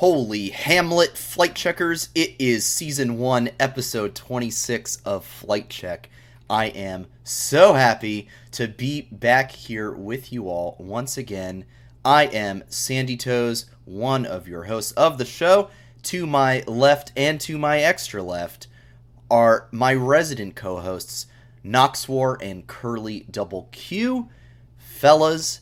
Holy Hamlet Flight Checkers, it is season 1, episode 26 of Flight Check. I am so happy to be back here with you all once again. I am Sandy Toes, one of your hosts of the show. To my left and to my extra left are my resident co hosts, Noxwar and Curly Double Q. Fellas,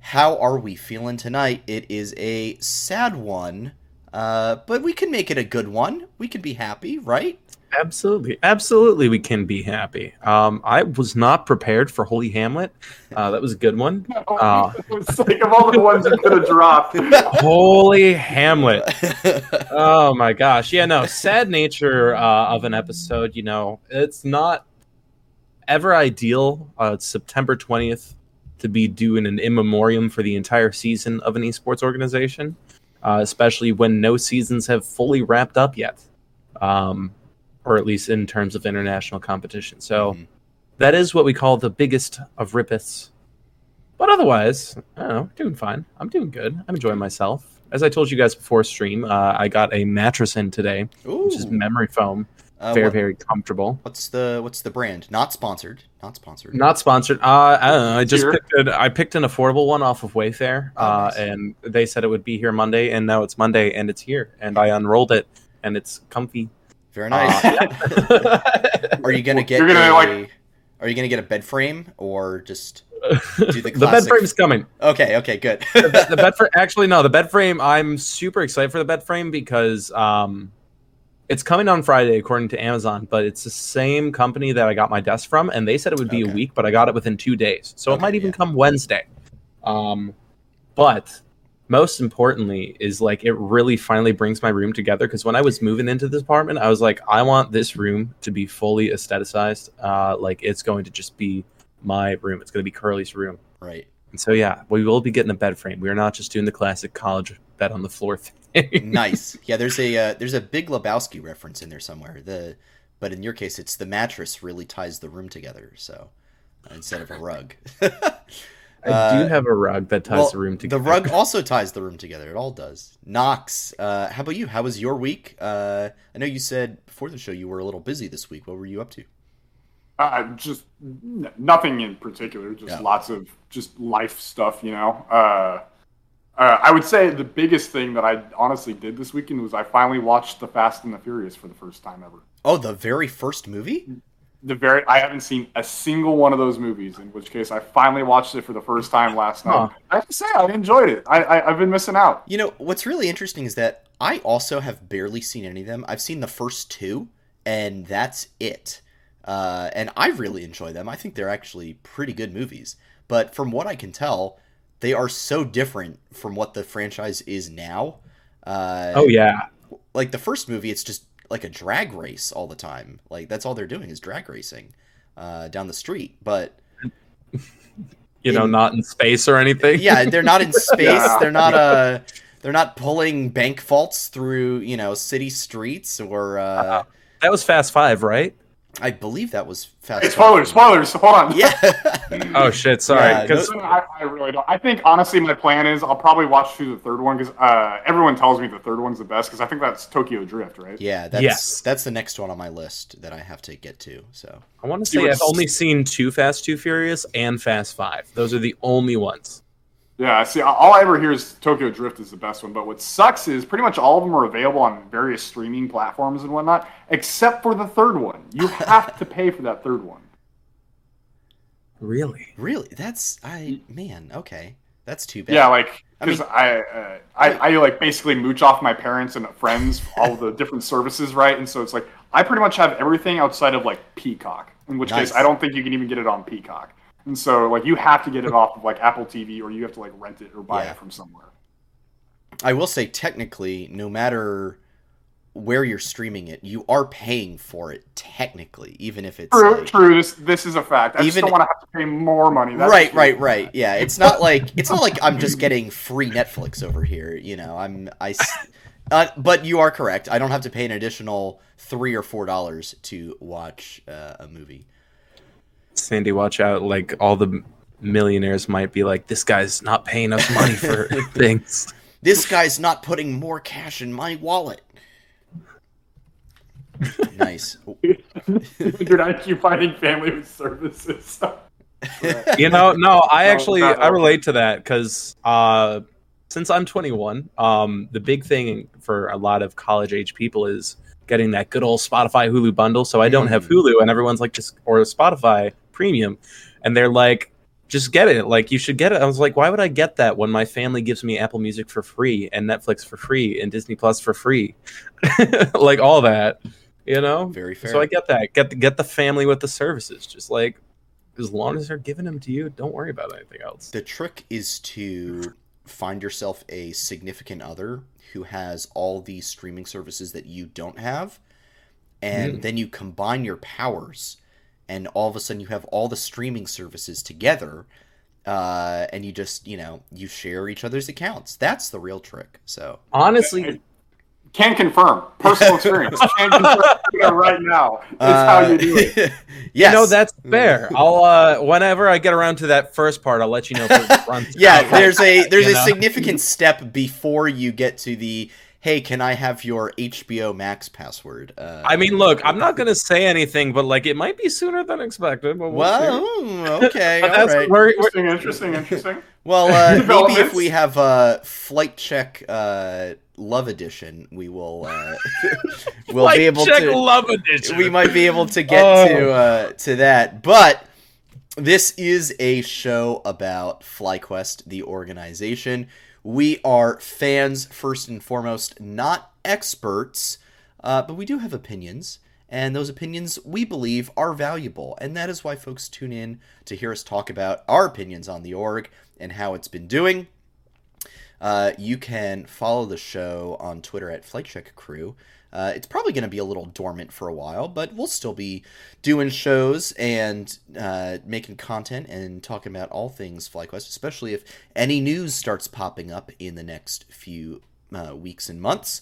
how are we feeling tonight? It is a sad one, uh, but we can make it a good one. We can be happy, right? Absolutely, absolutely, we can be happy. Um, I was not prepared for Holy Hamlet. Uh, that was a good one. Uh, Think of all the ones you could have dropped. Holy Hamlet! Oh my gosh, yeah, no, sad nature uh, of an episode. You know, it's not ever ideal. Uh, it's September twentieth to be doing an in memoriam for the entire season of an esports organization, uh, especially when no seasons have fully wrapped up yet. Um, or at least in terms of international competition. So Mhm. that is what we call the biggest of rippets. But otherwise, I don't know, doing fine. I'm doing good. I'm enjoying myself. As I told you guys before stream, uh, I got a mattress in today, which is memory foam. Uh, very, what- very comfortable. What's the what's the brand? Not sponsored. Not sponsored. Not sponsored. Uh, I don't know. I just Here. picked an, I picked an affordable one off of Wayfair, Oh, uh, nice. and they said it would be here Monday, and now it's Monday, and it's here. And I unrolled it, and it's comfy. Very nice. are you gonna get You're gonna, a, like- Are you gonna get a bed frame or just do the the bed classic- frame's coming. Okay, okay, good. the, bed- the bed frame actually no the bed frame i'm super excited for the bed frame because um it's coming on friday according to amazon but it's the same company that i got my desk from and they said it would be Okay. a week but i got it within two days so it might even yeah. come wednesday um but most importantly is like it really finally brings my room together because when i was moving into this apartment i was like i want this room to be fully aestheticized uh like it's going to just be my room it's going to be curly's room right. and so yeah, we will be getting a bed frame. We are not just doing the classic college bed on the floor thing. Nice. Yeah, there's a uh, there's a Big Lebowski reference in there somewhere. The but in your case, it's the mattress really ties the room together. So uh, instead of a rug. I Uh, do have a rug that ties well, the room together. The rug also ties the room together. It all does. Knox, uh, how about you? How was your week? Uh, I know you said before the show you were a little busy this week. What were you up to? Uh, just n- nothing in particular. Just Yeah. lots of just life stuff, you know. Uh, I would say the biggest thing that I honestly did this weekend was I finally watched The Fast and the Furious for the first time ever. Oh, the very first movie? The very I haven't seen a single one of those movies. In which case, I finally watched it for the first time last night. Huh. I have to say, I enjoyed it. I, I I've been missing out. You know, what's really interesting is that I also have barely seen any of them. I've seen the first two, and that's it. Uh, and I really enjoy them. I think they're actually pretty good movies. But from what I can tell, they are so different from what the franchise is now. Uh, oh yeah, like the first movie, it's just like a drag race all the time. Like that's all they're doing is drag racing uh, down the street. But you know, in- not in space or anything. yeah, they're not in space. Yeah. They're not uh they're not pulling bank vaults through you know city streets or uh, that was Fast Five, right? I believe that was Fast. Hey, spoilers, spoilers. Hold on. Yeah. Oh shit, sorry. Yeah, 'cause- No, I, I really don't. I think honestly, my plan is I'll probably watch through the third one because uh, everyone tells me the third one's the best because I think that's Tokyo Drift, right? yeah, that's Yes. that's the next one on my list that I have to get to. So I want to say I've s- only seen two Fast, Two Furious, and Fast Five. Those are the only ones. Yeah. See, all I ever hear is Tokyo Drift is the best one, but what sucks is pretty much all of them are available on various streaming platforms and whatnot, except for the third one. You have to pay for that third one. Really? really, that's I man. Okay, that's too bad. Yeah, like I mean- because I, uh, I, I like basically mooch off my parents and friends all the different services, right? And so it's like I pretty much have everything outside of like Peacock. In which Nice. case, I don't think you can even get it on Peacock. And so like you have to get it off of like Apple TV or you have to like rent it or buy Yeah. it from somewhere. I will say technically, no matter where you're streaming it, you are paying for it technically, even if it's True, like, true. This this is a fact. I just Even- don't want to have to pay more money. That's right, true. right, right. Yeah, it's not like it's not like I'm just getting free Netflix over here. You know, I'm I. Uh, but you are correct. I don't have to pay an additional three or four dollars to watch uh, a movie. Sandy, watch out! Like all the millionaires might be like, "This guy's not paying us money for things." This guy's not putting more cash in my wallet. nice. You're not keep finding family with services. you know, no, I No, actually not I relate to that because uh, since I'm 21, um, the big thing for a lot of college age people is getting that good old Spotify Hulu bundle. So I don't have Mm. Hulu, and everyone's like, just or Spotify Premium, and they're like, just get it. Like you should get it. I was like, why would I get that when my family gives me Apple Music for free and Netflix for free and Disney Plus for free, like all that, you know? Very fair. So I get that. Get the, get the family with the services. Just like as long as they're giving them to you, don't worry about anything else. The trick is to find yourself a significant other who has all these streaming services that you don't have, and Mm. then you combine your powers, and all of a sudden you have all the streaming services together, uh, and you just you know you share each other's accounts. That's the real trick. So Honestly, Can confirm. Personal experience. Can confirm right now. It's how you do it. it. yes. you know that's fair. I'll uh whenever I get around to that first part, I'll let you know if it runs. yeah, there's a there's You a know? significant step before you get to the hey, can I have your HBO Max password? Uh, I mean, look, I'm not gonna say anything, but like it might be sooner than expected. But we'll Well, mm, okay, But that's right. we're, we're- Interesting, interesting, interesting. Well, uh, maybe if we have a flight check uh, love edition, we will uh, we'll like be able check to. love edition. we might be able to get Oh. to uh, to that, but this is a show about FlyQuest, the organization. We are fans first and foremost, not experts, uh, but we do have opinions, and those opinions we believe are valuable, and that is why folks tune in to hear us talk about our opinions on the org and how it's been doing. Uh, you can follow the show on Twitter at Flight Check Crew. Uh, it's probably going to be a little dormant for a while, but we'll still be doing shows and uh, making content and talking about all things FlyQuest, especially if any news starts popping up in the next few uh, weeks and months.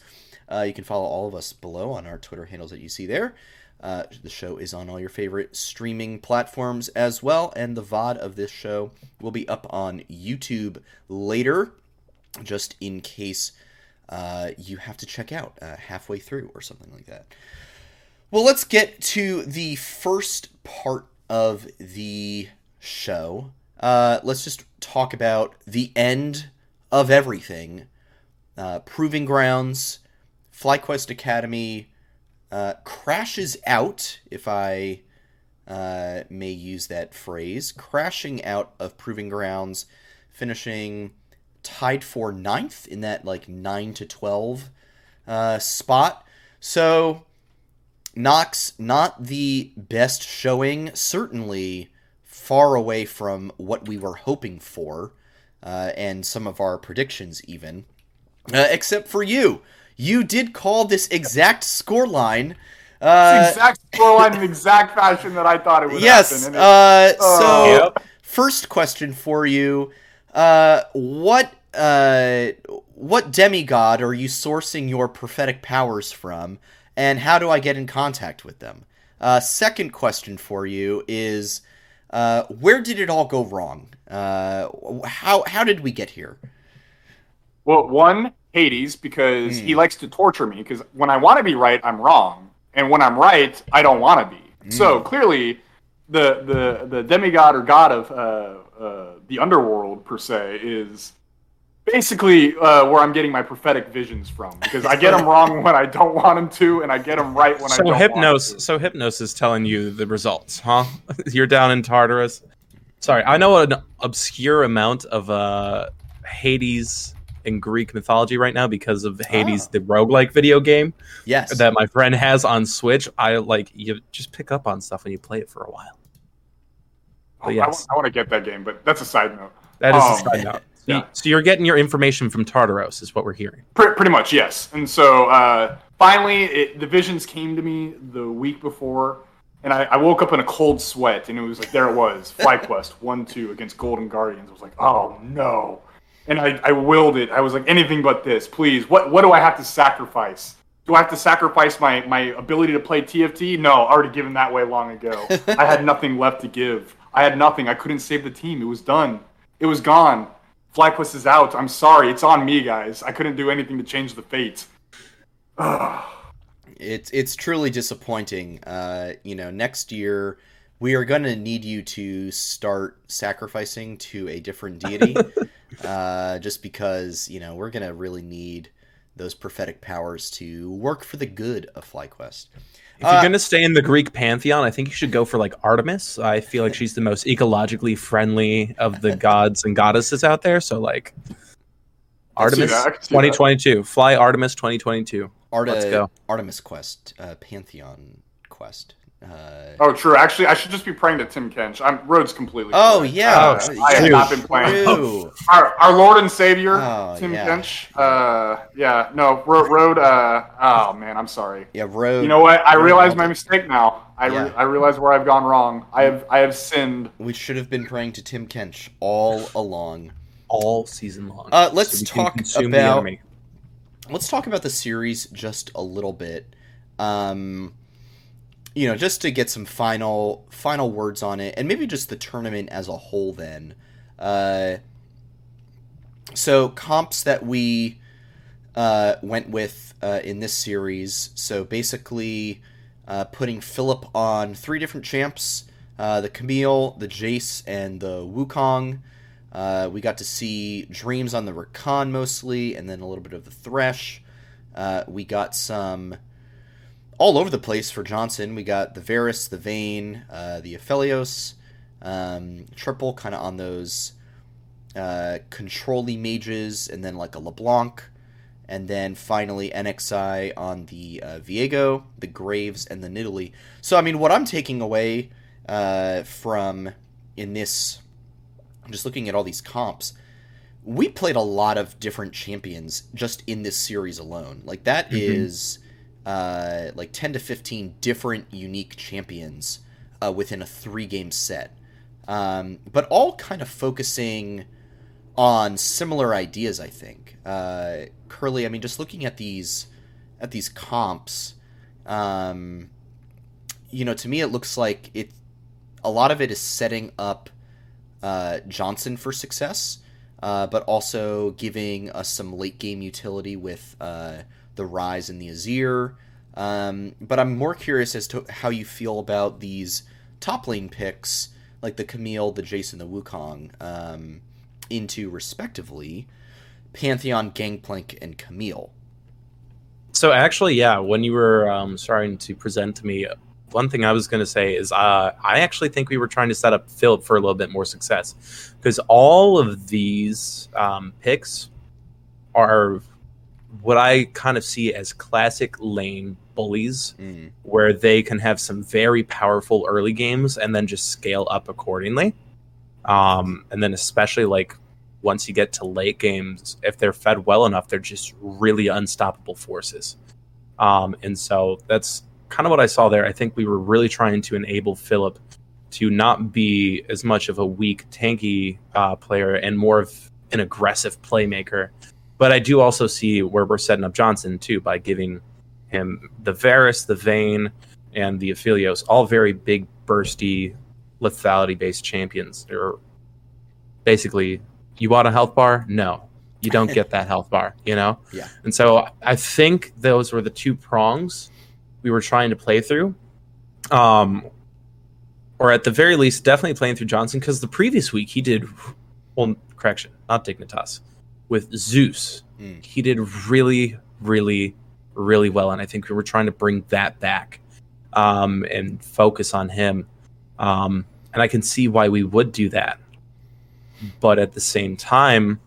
Uh, you can follow all of us below on our Twitter handles that you see there. Uh, the show is on all your favorite streaming platforms as well, and the VOD of this show will be up on YouTube later, just in case uh, you have to check out uh, halfway through or something like that. Well, let's get to the first part of the show. Uh, let's just talk about the end of everything. Uh, Proving Grounds, FlyQuest Academy uh, crashes out, if I may use that phrase, crashing out of Proving Grounds, finishing tied for ninth in that like 9 to 12 uh, spot. So, Knox, not the best showing, certainly far away from what we were hoping for, uh, and some of our predictions, even. Uh, except for you. You did call this exact scoreline. Uh, exact scoreline in exact fashion that I thought it would yes. happen. it- Uh, so, Yep. first question for you: uh, What uh, what demigod are you sourcing your prophetic powers from, and how do I get in contact with them? Uh, second question for you is: uh, Where did it all go wrong? Uh, how how did we get here? Well, one, Hades, because Hmm. he likes to torture me, because when I want to be right, I'm wrong. And when I'm right, I don't want to be. Hmm. So clearly, the, the, the demigod or god of uh, the underworld, per se, is basically uh, where I'm getting my prophetic visions from. Because I get them wrong when I don't want them to, and I get them right when I so don't hypnos want so hypnos is telling you the results huh you're down in tartarus sorry i know an obscure amount of uh hades in greek mythology right now because of hades Ah. the roguelike video game Yes. that my friend has on switch i like you just pick up on stuff when you play it for a while to. But I, yes. want to get that game, but that's a side note. that is Um, a side note so, yeah. so you're getting your information from tartarus is what we're hearing Pre- pretty much, yes. And so uh, finally, it, the visions came to me the week before, and I, I woke up in a cold sweat, and it was like, there it was FlyQuest 1 2 against Golden Guardians. I was like, oh no. And I, I willed it. I was like, anything but this, please. What, what do I have to sacrifice? Do I have to sacrifice my, my ability to play TFT? No, already given that way long ago. I had nothing left to give. I had nothing. I couldn't save the team. It was done. It was gone. FlyQuest is out. I'm sorry. It's on me, guys. I couldn't do anything to change the fate. it's it's truly disappointing. Uh, you know, next year we are going to need you to start sacrificing to a different deity, uh, just because you know we're going to really need those prophetic powers to work for the good of FlyQuest. If you're uh, gonna stay in the Greek pantheon, I think you should go for like Artemis. I feel like she's the most ecologically friendly of the gods and goddesses out there. So like Artemis 2022, fly Artemis 2022. Arta- Let's go. Artemis Quest, uh, Pantheon Quest. Uh, oh, true. Actually, I should just be praying to Tahm Kench. I'm Rhodes completely. Oh yeah, uh, I have not been playing. Our, our Lord and Savior, oh, Tahm yeah. Kench. Uh, yeah, no, Road. Uh, oh man, I'm sorry. Yeah, Road. You know what? I realize my mistake now. I, yeah. re- I realize where I've gone wrong. I have I have sinned. We should have been praying to Tahm Kench all along, all season long. Uh, let's so talk about. Let's talk about the series just a little bit. Um, you know, just to get some final final words on it, and maybe just the tournament as a whole. Then, uh, so comps that we uh, went with uh, in this series. So basically, uh, putting Philip on three different champs: uh, the Camille, the Jace, and the Wukong. Uh, we got to see Dreams on the Rakan mostly, and then a little bit of the Thresh. Uh, we got some all over the place for Johnson. We got the Varus, the Vayne, uh, the Aphelios, um, triple kind of on those uh, controlly mages, and then like a LeBlanc, and then finally NXI on the uh, Viego, the Graves, and the Nidalee. So I mean, what I'm taking away uh, from in this, just looking at all these comps. We played a lot of different champions just in this series alone. Like that mm-hmm. is uh, like 10 to 15 different unique champions uh, within a three game set. Um, but all kind of focusing on similar ideas, I think. Uh, Curly, I mean, just looking at these at these comps, um, you know, to me it looks like it. A lot of it is setting up uh, Johnson for success, uh, but also giving us some late game utility with uh, the Ryze in the Azir. Um, but I'm more curious as to how you feel about these top lane picks, like the Camille, the Jason, the Wukong, um, into respectively Pantheon, Gangplank, and Camille. So actually, yeah, when you were um, starting to present to me, one thing I was going to say is uh, I actually think we were trying to set up Philip for a little bit more success because all of these um, picks are what I kind of see as classic lane bullies, mm. where they can have some very powerful early games and then just scale up accordingly. Um, and then especially like once you get to late games, if they're fed well enough, they're just really unstoppable forces. Um, and so that's kind of what I saw there. I think we were really trying to enable Philip to not be as much of a weak, tanky uh, player and more of an aggressive playmaker but I do also see where we're setting up Johnson too by giving him the Varus, the Vayne, and the Aphelios, all very big, bursty, lethality based champions. They're basically, you want a health bar? No, you don't get that health bar, you know? Yeah. And so I think those were the two prongs we were trying to play through. Um, or at the very least, definitely playing through Johnson because the previous week he did, well, correction, not Dignitas with Zeus. Mm. He did really, really, really well, and I think we were trying to bring that back um, and focus on him. Um, and I can see why we would do that, but at the same time,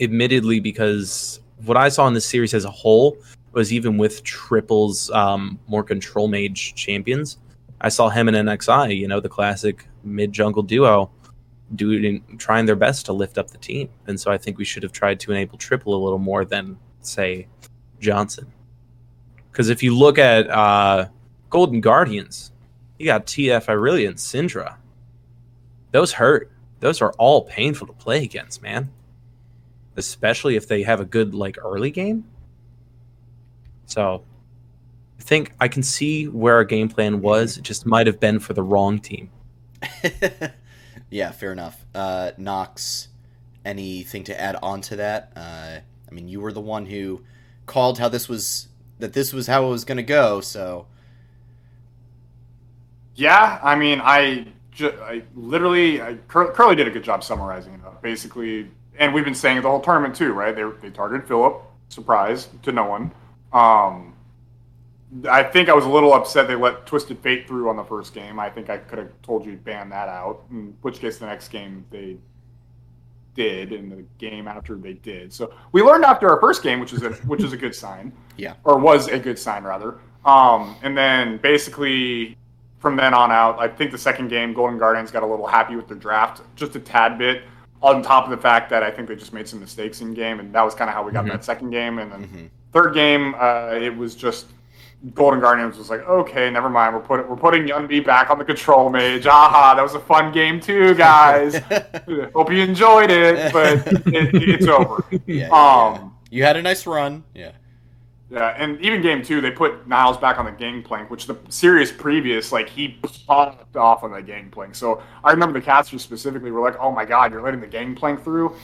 admittedly, because what I saw in the series as a whole was even with triples, um, more control mage champions. I saw him in NXI, you know, the classic mid jungle duo doing trying their best to lift up the team. And so I think we should have tried to enable triple a little more than say Johnson. Because if you look at uh, Golden Guardians, you got TF Irelia and Syndra. Those hurt. Those are all painful to play against, man. Especially if they have a good like early game. So I think I can see where our game plan was. It just might have been for the wrong team. Yeah, fair enough. Uh, Knox, anything to add on to that? Uh, I mean, you were the one who called how this was that this was how it was going to go. So yeah, I mean, I, ju- I literally I, Cur- Curly did a good job summarizing it up. Basically, and we've been saying it the whole tournament too, right? They they targeted Philip, surprise to no one. Um, I think I was a little upset they let Twisted Fate through on the first game. I think I could have told you to ban that out. In which case, the next game they did, and the game after they did. So we learned after our first game, which is a which is a good sign. Yeah. Or was a good sign rather. Um, and then basically from then on out, I think the second game, Golden Guardians got a little happy with their draft, just a tad bit. On top of the fact that I think they just made some mistakes in game, and that was kind of how we got Mhm. that second game. And then mhm. third game, uh, it was just Golden Guardians was like, okay, never mind. We're putting we're putting Yunbi back on the control mage. Aha, that was a fun game too, guys. Hope you enjoyed it, but it, it's over. yeah, Um, yeah. you had a nice run. Yeah. Yeah, and even game two, they put Niles back on the gangplank, which the series previous, like he popped off on the gangplank. So I remember the casters specifically were like, "Oh my god, you're letting the gangplank through,"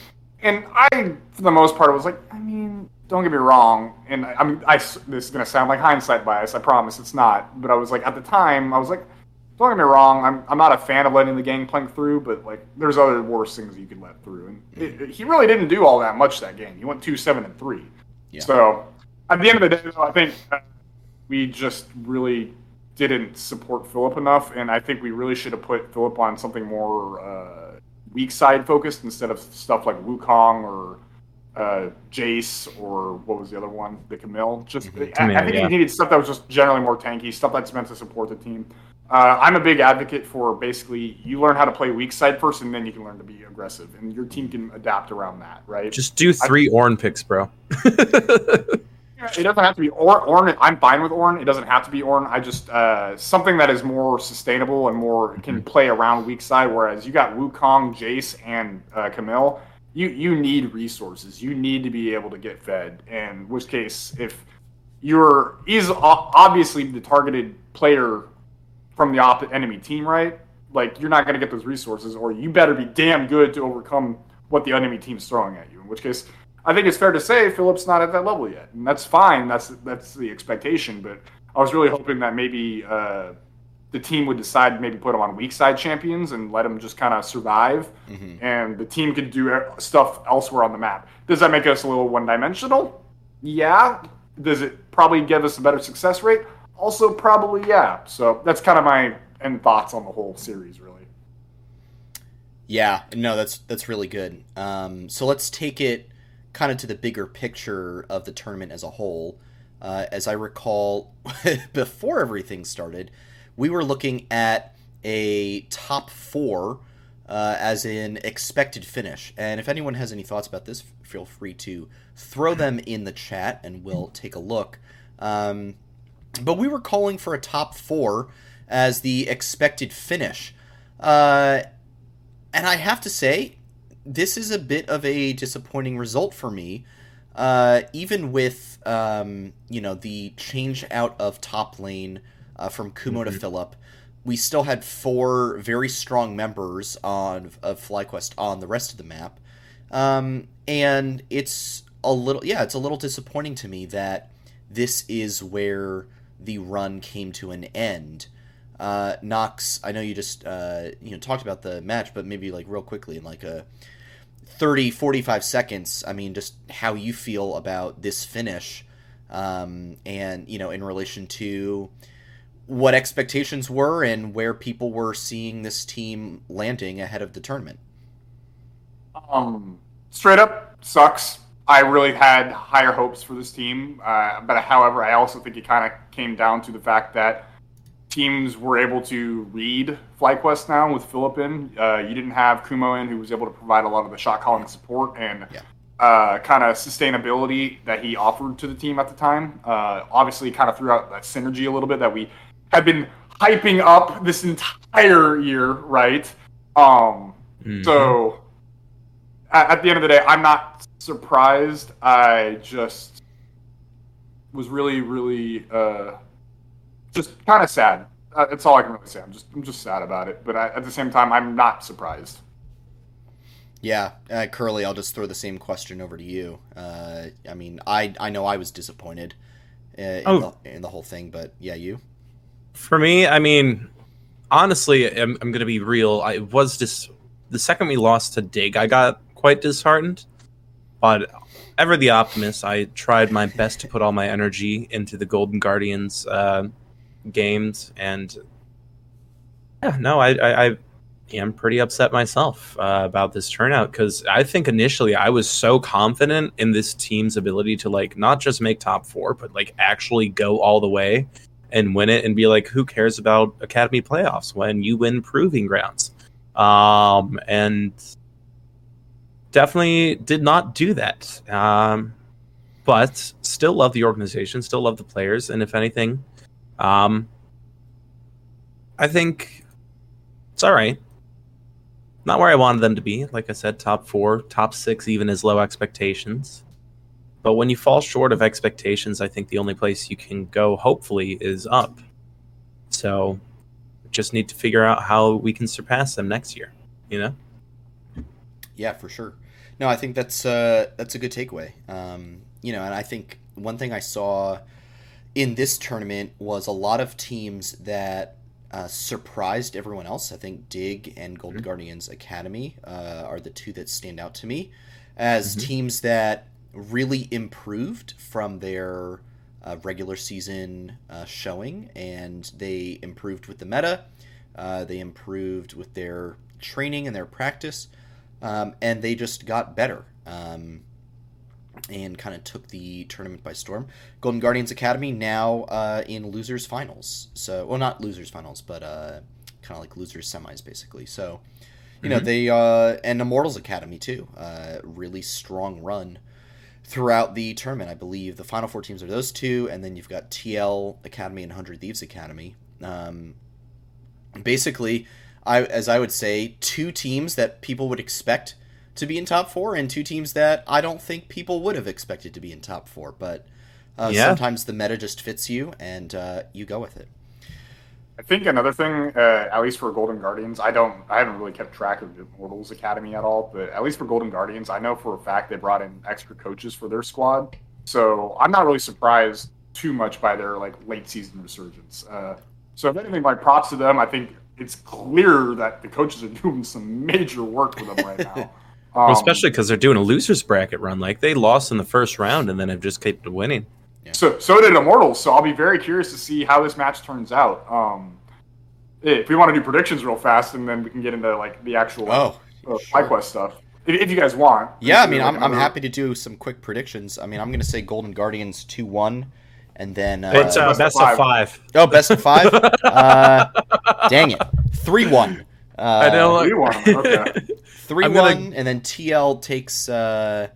and I, for the most part, was like, I mean, don't get me wrong, and I, I mean, I this is gonna sound like hindsight bias. I promise it's not, but I was like, at the time, I was like, don't get me wrong, I'm I'm not a fan of letting the gangplank through, but like, there's other worse things you could let through, and it, it- he really didn't do all that much that game. He went two seven and three. Yeah. So at the end of the day, though, I think uh, we just really didn't support Philip enough, and I think we really should have put Philip on something more uh, weak side focused instead of stuff like Wukong or uh, Jace or what was the other one, the Camille. Just Mhm. I, I think yeah. he needed stuff that was just generally more tanky, stuff that's meant to support the team. Uh, I'm a big advocate for basically you learn how to play weak side first, and then you can learn to be aggressive, and your team can adapt around that, right? Just do three Ornn picks, bro. It doesn't have to be or Ornn. I'm fine with Ornn. It doesn't have to be Ornn. I just uh, something that is more sustainable and more can play around weak side. Whereas you got Wukong, Jace, and uh, Camille. You you need resources. You need to be able to get fed. And in which case, if you're is obviously the targeted player from the op- enemy team, right? Like you're not going to get those resources, or you better be damn good to overcome what the enemy team's throwing at you. In which case, I think it's fair to say Philip's not at that level yet, and that's fine. That's that's the expectation. But I was really hoping that maybe uh, the team would decide to maybe put him on weak side champions and let him just kind of survive, Mhm. and the team could do stuff elsewhere on the map. Does that make us a little one dimensional? Yeah. Does it probably give us a better success rate? Also, probably yeah. So that's kind of my end thoughts on the whole series, really. Yeah, no, that's that's really good. Um, so let's take it kind of to the bigger picture of the tournament as a whole. Uh, as I recall, before everything started, we were looking at a top four uh, as in expected finish. And if anyone has any thoughts about this, feel free to throw them in the chat, and we'll take a look. Um, but we were calling for a top four as the expected finish. Uh, and I have to say, this is a bit of a disappointing result for me. Uh, even with um, you know the change out of top lane uh, from Kumo to Mhm. Philip, we still had four very strong members on of FlyQuest on the rest of the map, um, and it's a little yeah, it's a little disappointing to me that this is where the run came to an end. Uh, Knox, I know you just uh, you know talked about the match, but maybe like real quickly in like a 30, 45 seconds. I mean, just how you feel about this finish, um, and you know, in relation to what expectations were and where people were seeing this team landing ahead of the tournament. Um, straight up sucks. I really had higher hopes for this team, uh, but however, I also think it kind of came down to the fact that teams were able to read FlyQuest now with Philip in. Uh, you didn't have Kumo in, who was able to provide a lot of the shot calling support and Yeah. uh, kind of sustainability that he offered to the team at the time. Uh, obviously, kind of threw out that synergy a little bit that we had been hyping up this entire year, right? Um, Mhm. so, at, at the end of the day, I'm not surprised. I just was really, really, uh, just kind of sad. Uh, that's all I can really say. I'm just, I'm just sad about it. But I, at the same time, I'm not surprised. Yeah, uh, Curly, I'll just throw the same question over to you. Uh, I mean, I I know I was disappointed uh, in, Oh. the, in the whole thing, but yeah, you. For me, I mean, honestly, I'm, I'm going to be real. I was just the second we lost to Dig, I got quite disheartened. But ever the optimist, I tried my best to put all my energy into the Golden Guardians uh, games, and yeah, no, I, I, I am pretty upset myself uh, about this turnout because I think initially I was so confident in this team's ability to like not just make top four, but like actually go all the way and win it and be like, who cares about Academy playoffs when you win proving grounds? Um, and definitely did not do that. Um, but still love the organization, still love the players, and if anything, um, I think it's all right. Not where I wanted them to be. Like I said, top four, top six, even as low expectations. But when you fall short of expectations, I think the only place you can go, hopefully, is up. So, just need to figure out how we can surpass them next year. You know? Yeah, for sure. No, I think that's uh, that's a good takeaway. Um, you know, and I think one thing I saw in this tournament was a lot of teams that uh, surprised everyone else. I think Dig and Golden Guardians Academy uh, are the two that stand out to me as Mhm. teams that really improved from their uh, regular season uh, showing, and they improved with the meta. Uh, they improved with their training and their practice, um, and they just got better um, and kind of took the tournament by storm. Golden Guardians Academy now uh, in losers finals. So, well, not losers finals, but uh, kind of like losers semis, basically. So, you know, Mhm. they uh, and Immortals Academy too. Uh, really strong run throughout the tournament. I believe the final four teams are those two, and then you've got TL Academy and Hundred Thieves Academy. Um, basically, I as I would say, two teams that people would expect to be in top four, and two teams that I don't think people would have expected to be in top four. But uh, Yeah. sometimes the meta just fits you, and uh, you go with it. I think another thing, uh, at least for Golden Guardians, I don't, I haven't really kept track of the Immortals Academy at all, but at least for Golden Guardians, I know for a fact they brought in extra coaches for their squad, so I'm not really surprised too much by their like late season resurgence. Uh, so if anything, like props to them. I think it's clear that the coaches are doing some major work with them right now. Well, Um, especially because they're doing a losers bracket run. Like they lost in the first round and then have just kept winning. So so did Immortals. So I'll be very curious to see how this match turns out. Um, if we want to do predictions real fast, and then we can get into like the actual Oh, uh, sure. FlyQuest stuff, if, if you guys want. Yeah, I mean, I'm, I'm happy to do some quick predictions. I mean, I'm going to say Golden Guardians 2 1, and then. Uh, It's uh, best best, of of five. five. oh, best of five? uh, dang it. 3 1. Uh, I know. Three one, okay. 3 I'm 1, gonna- and then TL takes. Uh,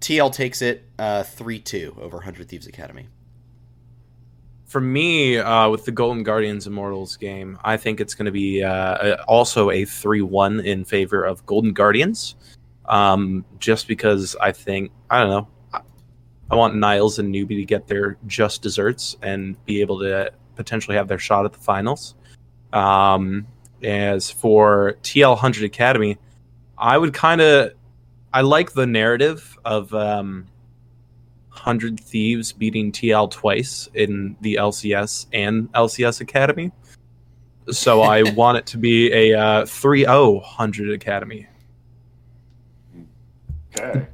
TL takes it uh, 3 2 over 100 Thieves Academy. For me, uh, with the Golden Guardians Immortals game, I think it's going to be uh, also a 3 1 in favor of Golden Guardians. Um, just because I think, I don't know, I- want Niles and Newbie to get their just desserts and be able to potentially have their shot at the finals. Um, as for TL 100 Academy, I would kind of, I like the narrative of. Um, 100 Thieves beating TL twice in the LCS and LCS Academy. So I want it to be a uh, 3 0 100 Academy. Okay.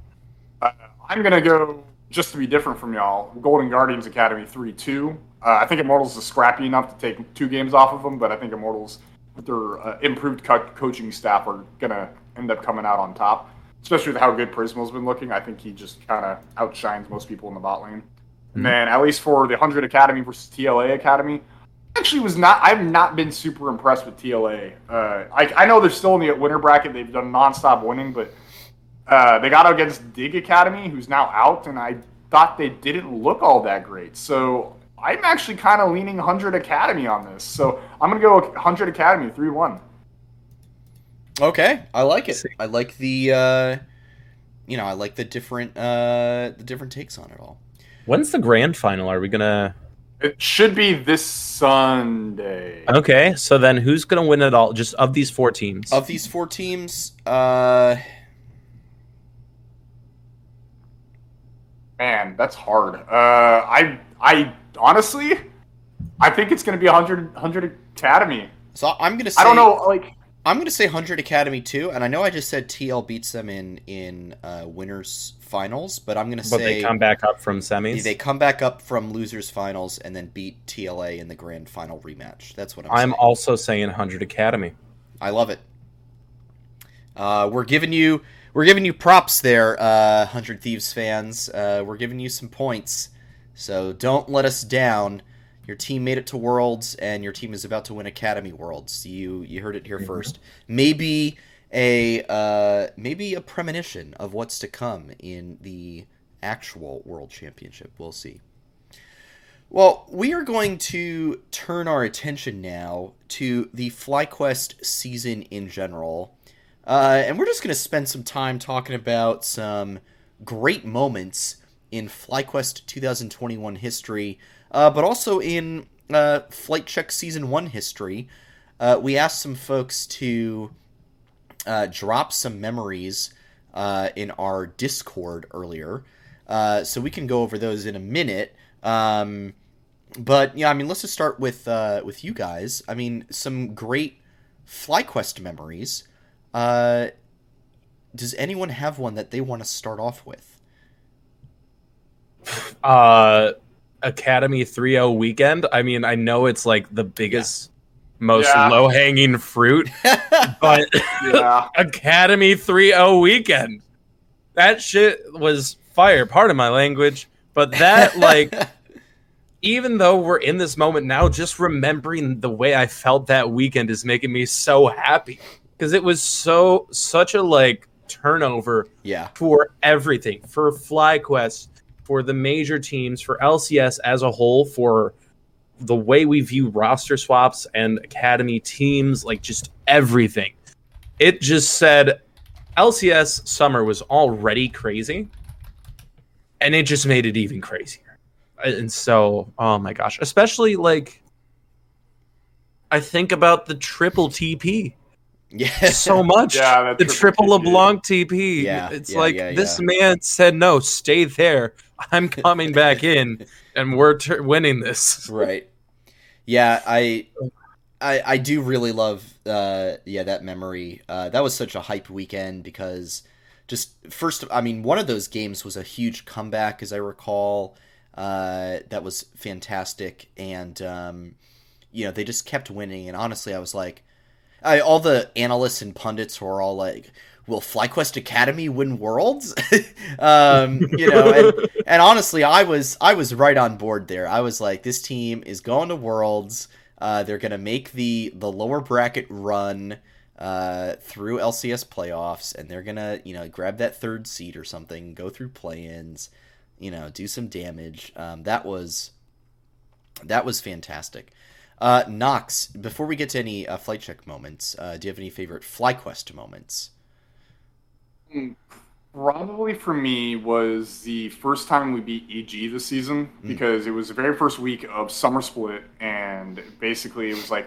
Uh, I'm gonna go just to be different from y'all. Golden Guardians Academy three two. Uh, I think Immortals is scrappy enough to take two games off of them, but I think Immortals with their uh, improved co- coaching staff are gonna end up coming out on top. Especially with how good Prismo's been looking, I think he just kind of outshines most people in the bot lane. Mhm. And then at least for the hundred Academy versus TLA Academy, actually was not. I've not been super impressed with TLA. Uh, I, I know they're still in the winter bracket. They've done nonstop winning, but uh, they got against Dig Academy, who's now out, and I thought they didn't look all that great. So I'm actually kind of leaning 100 Academy on this. So I'm going to go 100 Academy 3 1. Okay, I like it. I like the. Uh, you know, I like the different uh, the different takes on it all. When's the grand final? Are we going to It should be this Sunday. Okay, so then who's going to win it all? Just of these four teams. Of these four teams, uh, Man, that's hard. Uh, I I honestly, I think it's going to be 100, 100 Academy. so I'm gonna say I don't know, like I'm gonna say Hundred Academy too, and I know I just said TL beats them in in uh, winners finals, but I'm gonna but say they come back up from semis. they come back up from losers finals and then beat TLA in the grand final rematch. That's what I'm. I'm saying. also saying 100 Academy. I love it. Uh, we're giving you we're giving you props there, uh, Hundred Thieves fans. Uh, we're giving you some points, so don't let us down. Your team made it to Worlds, and your team is about to win Academy Worlds. You you heard it here Mhm. first. Maybe a uh, maybe a premonition of what's to come in the actual World Championship. We'll see. Well, we are going to turn our attention now to the FlyQuest season in general. Uh, and we're just going to spend some time talking about some great moments in FlyQuest 2021 history, uh, but also in uh, Flight Check Season 1 history. Uh, we asked some folks to uh, drop some memories uh, in our Discord earlier, uh, so we can go over those in a minute. Um, but yeah, I mean, let's just start with with you guys. I mean, some great FlyQuest memories. Does anyone have one that they want to start off with? Uh, Academy 3-0 weekend. I mean, I know it's like the biggest, most Yeah. low-hanging fruit, but yeah, Academy 3-0 weekend. That shit was fire. Part of my language, but that like even though we're in this moment now, just remembering the way I felt that weekend is making me so happy because it was so such a like turnover yeah, for everything for FlyQuest, for the major teams, for LCS as a whole, for the way we view roster swaps and academy teams, like just everything. It just said LCS summer was already crazy, and it just made it even crazier. And so, oh my gosh, especially like I think about the triple TP yeah. so much. Yeah, the triple triple LeBlanc TP. Yeah, it's yeah, like yeah, this yeah. man said, "No, stay there. I'm coming back in, and we're t- winning this." right. Yeah, I, I, I do really love, uh, yeah, that memory. Uh, that was such a hype weekend because just first, I mean, one of those games was a huge comeback, as I recall. Uh, that was fantastic, and um, you know they just kept winning. And honestly, I was like, I, all the analysts and pundits were all like, "Will FlyQuest Academy win Worlds?" um, you know, and, and honestly, I was I was right on board there. I was like, this team is going to Worlds. Uh, they're gonna make the the lower bracket run uh, through LCS playoffs, and they're gonna you know grab that third seed or something, go through play-ins, you know, do some damage. Um, that was that was fantastic. Uh, Knox, before we get to any uh, flight check moments, uh, do you have any favorite FlyQuest moments? Probably for me was the first time we beat EG this season Mm. because it was the very first week of summer split, and basically it was like.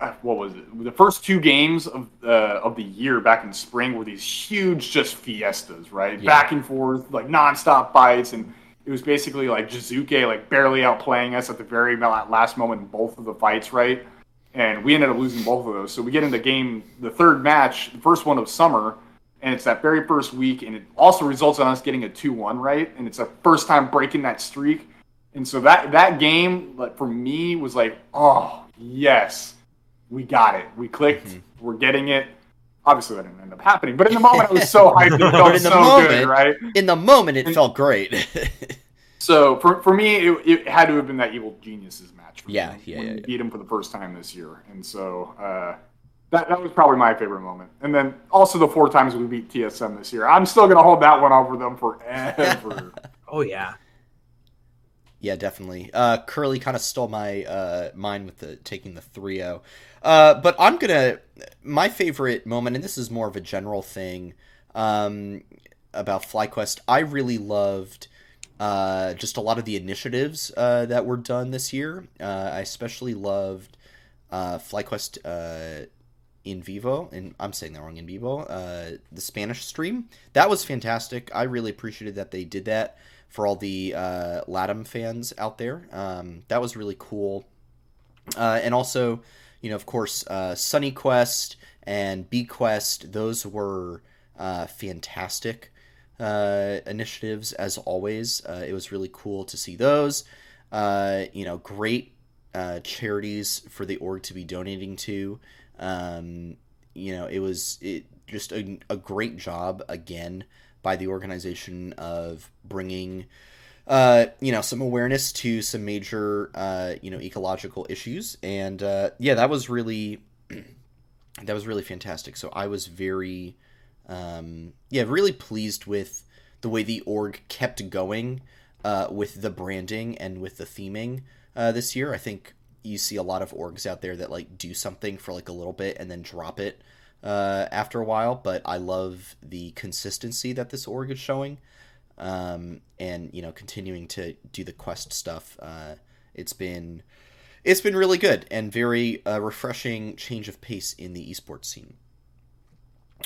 uh, What was it? The first two games of uh, of the year back in spring were these huge, just fiestas, right? Yeah. Back and forth, like nonstop fights, and it was basically like Jiizuke like barely outplaying us at the very la- last moment in both of the fights, right? And we ended up losing both of those. So we get into game, the third match, the first one of summer, and it's that very first week, and it also results in us getting a two-one, right? And it's our first time breaking that streak, and so that that game, like for me, was like, oh yes, we got it, we clicked, Mhm. we're getting it. Obviously, that didn't end up happening, but in the moment, I was so hyped, it felt in the so moment- good, right? In the moment, it felt great. So for, for me, it, it had to have been that Evil Geniuses match. For Yeah, me, yeah, yeah, yeah. beat him for the first time this year, and so uh, that that was probably my favorite moment. And then also the four times we beat TSM this year, I'm still gonna hold that one over them forever. Oh yeah, Yeah, definitely. Uh, Curly kind of stole my uh, mine with the taking the 3-0. Uh, but I'm gonna my favorite moment, and this is more of a general thing um, about FlyQuest. I really loved uh, just a lot of the initiatives uh, that were done this year. Uh, I especially loved uh, FlyQuest uh, in vivo, and I'm saying that wrong in vivo. Uh, the Spanish stream that was fantastic. I really appreciated that they did that for all the uh, Latam fans out there. Um, that was really cool, uh, and also, you know, of course, uh, Sunny Quest and B Quest. Those were uh, fantastic uh, initiatives as always. Uh, it was really cool to see those. Uh, you know, great uh, charities for the org to be donating to. Um, you know, it was it just a, a great job again by the organization of bringing. Uh, you know, some awareness to some major, uh, you know, ecological issues, and uh, yeah, that was really, that was really fantastic. So I was very, um, yeah, really pleased with the way the org kept going uh, with the branding and with the theming uh, this year. I think you see a lot of orgs out there that like do something for like a little bit and then drop it uh, after a while. But I love the consistency that this org is showing, um, and you know, continuing to do the quest stuff. Uh, it's been it's been really good and very uh, refreshing change of pace in the esports scene.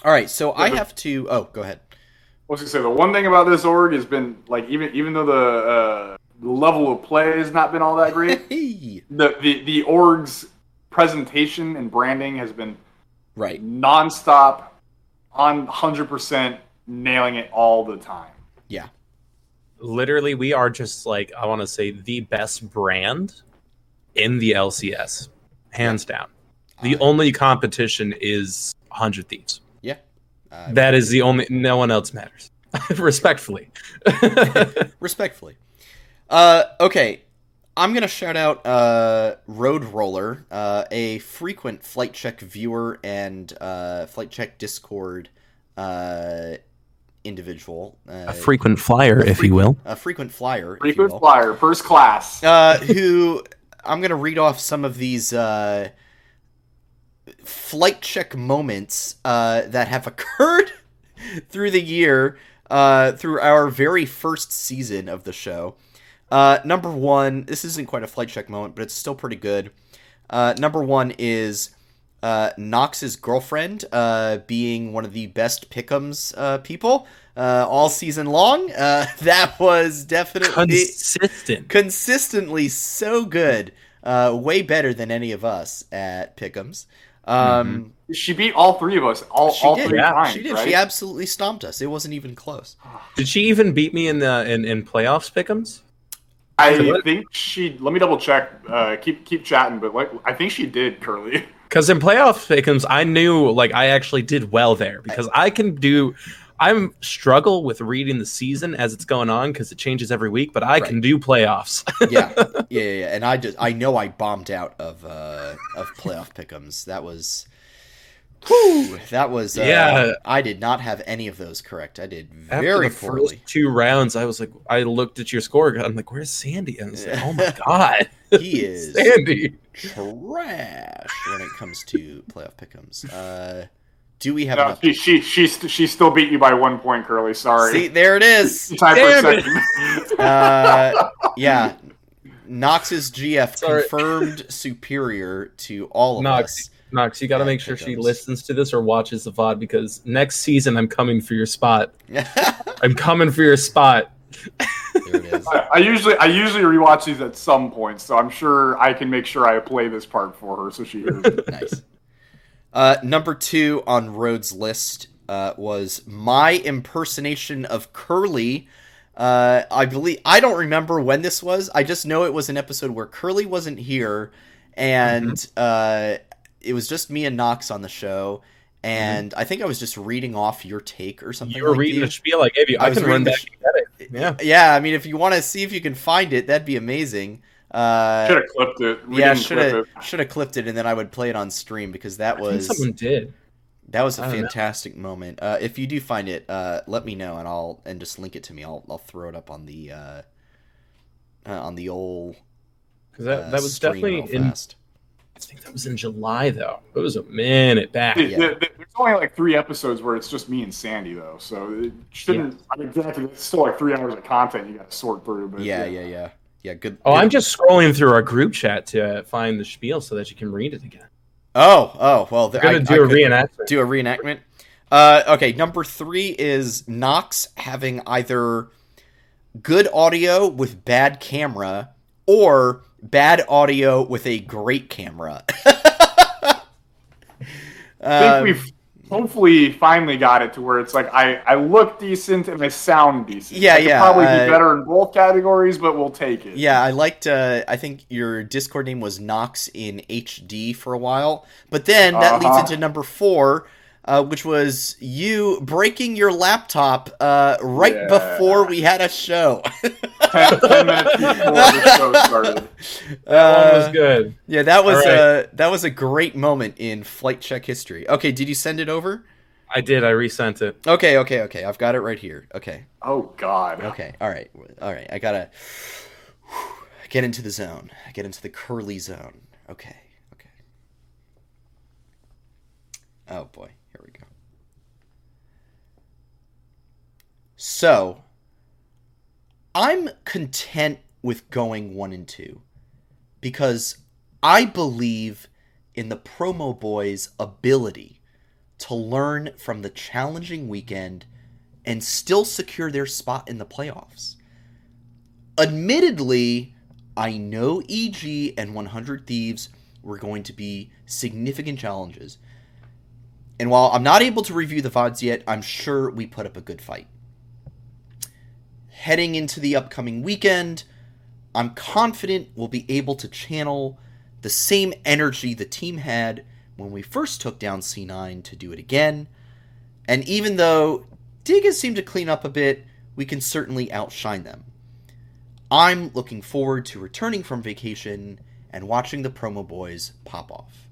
All right, so I have to. Oh, go ahead. I was gonna say the one thing about this org has been like even even though the uh, the level of play has not been all that great, Hey. the, the the org's presentation and branding has been Right. nonstop, on hundred percent nailing it all the time. Yeah. Literally, we are just like I want to say the best brand in the LCS, hands down. The Uh, only competition is Hundred Thieves. Yeah. Uh, That is the only. No one else matters. Respectfully. respectfully. Uh, okay, I'm gonna shout out uh, Road Roller, uh, a frequent Flight Check viewer and uh, Flight Check Discord uh, individual. Uh, a frequent flyer, a if you will. a frequent flyer, if you Frequent will, flyer, first class. uh, who I'm gonna read off some of these. Uh, flight check moments uh, that have occurred through the year uh, through our very first season of the show. Uh, number one, this isn't quite a flight check moment, but it's still pretty good. Uh, number one is uh, Knox's girlfriend uh, being one of the best pickums uh, people uh, all season long. Uh, that was definitely Consistent. consistently so good. Uh, way better than any of us at pickums. Um, she beat all three of us all, she all did. three yeah, times. she did. Right? She absolutely stomped us. It wasn't even close. Did she even beat me in the in, in playoffs pickums? I think she. Let me double check. Uh, keep keep chatting, but like I think she did, Curly. Because in playoff pickums, I knew like I actually did well there because I can do. I'm struggle with reading the season as it's going on because it changes every week, but I can do playoffs. yeah, yeah, yeah, yeah. And I just, I know I bombed out of uh, of playoff pickums. That was, whew, that was. Uh, Yeah. I did not have any of those correct. I did After very the poorly. first two rounds, I was like, I looked at your score. I'm like, where's Sandy? And I was like, oh my god, He is Sandy. trash when it comes to playoff pickums. Uh, do we have No, she, she she she still beat you by one point, Curly. Sorry. See, there it is. Time for a it. second. Uh, yeah, Knox's GF Sorry. confirmed superior to all of Knox, us. Knox, you got to Yeah, make sure she pickums. listens to this or watches the VOD because next season I'm coming for your spot. I'm coming for your spot. there it is. I, I usually I usually rewatch these at some point, so I'm sure I can make sure I play this part for her so she hears. it. Nice. Uh, number two on Rhodes' list uh, was my impersonation of Curly. Uh, I believe I don't remember when this was. I just know it was an episode where Curly wasn't here, and uh, it was just me and Knox on the show. And I think I was just reading off your take or something. You were like reading you. the spiel I gave you. I I, was can run reading back sh- and get it. Yeah. Yeah, I mean, if you want to see if you can find it, that'd be amazing. Uh, Should have clipped it. We yeah, didn't should have should have clipped it, and then I would play it on stream because that I think was someone did. that was a I don't know. fantastic moment. Uh, if you do find it, uh, let me know, and I'll and just link it to me. I'll I'll throw it up on the uh, uh, on the old Because that, uh, that was definitely real in fast. I think that was in July though. It was a minute back. Th- Yeah. th- th- There's only like three episodes where it's just me and Sandy though, so it shouldn't. I mean, granted, it's still like three hours of content you got to sort through. But Yeah, yeah, yeah, yeah. Good. Oh, good- I'm just scrolling through our group chat to find the spiel so that you can read it again. Oh, oh. Well, We're gonna I- do I a could reenactment. Do a reenactment. Uh, okay, number three is Knox having either good audio with bad camera or bad audio with a great camera. I think Um, we've hopefully finally got it to where it's like I, I look decent and I sound decent. Yeah, I could yeah, Probably uh, be better in both categories, but we'll take it. Yeah, I liked. Uh, I think your Discord name was Knox in HD for a while, but then that leads Uh-huh. into number four, uh, which was you breaking your laptop uh, right Yeah. before we had a show. ten, ten minutes before the show started. That one was Uh, good. Yeah, that was All right. uh, that was a great moment in flight check history. Okay, did you send it over? I did. I resent it. Okay, okay, okay. I've got it right here. Okay, Oh God. okay. All right, all right. I gotta get into the zone. Get into the curly zone. Okay, okay. Oh boy, here we go. So, I'm content with going one and two because I believe in the promo boys' ability to learn from the challenging weekend and still secure their spot in the playoffs. Admittedly, I know EG and 100 Thieves were going to be significant challenges. And while I'm not able to review the VODs yet, I'm sure we put up a good fight. Heading into the upcoming weekend, I'm confident we'll be able to channel the same energy the team had when we first took down C9 to do it again. And even though Dig has seemed to clean up a bit, we can certainly outshine them. I'm looking forward to returning from vacation and watching the promo boys pop off.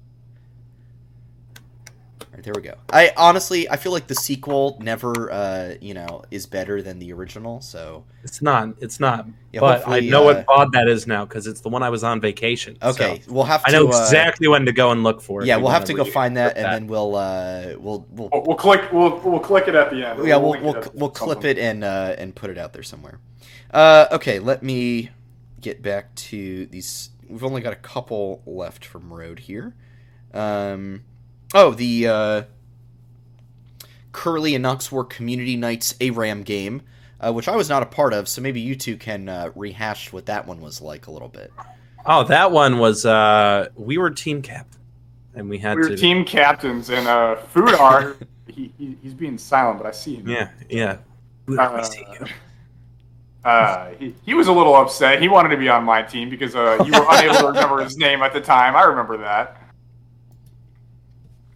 All right, there we go. I honestly, I feel like the sequel never, uh, you know, is better than the original. So It's not. It's not. Yeah, but I know uh, what pod that is now because it's the one I was on vacation. okay, so we'll have to. I know uh, exactly when to go and look for. if yeah, we we'll have wanna go find that, that. and then we'll, uh, we'll, we'll We'll, we'll click. We'll we'll click it at the end. yeah, we'll link we'll, it at we'll clip it and uh, and put it out there somewhere. Uh, okay, let me get back to these. We've only got a couple left from Road here. Um, oh, the uh, Curly and Knoxwork Community Nights ARAM game, uh, which I was not a part of, so maybe you two can uh, rehash what that one was like a little bit. Oh, that one was. uh We were team cap, and we had We were to. team captains and uh, Foodar. he, he he's being silent, but I see him. Yeah, yeah. Uh, We see you. Uh, he, he was a little upset. He wanted to be on my team because uh, you were unable to remember his name at the time. I remember that.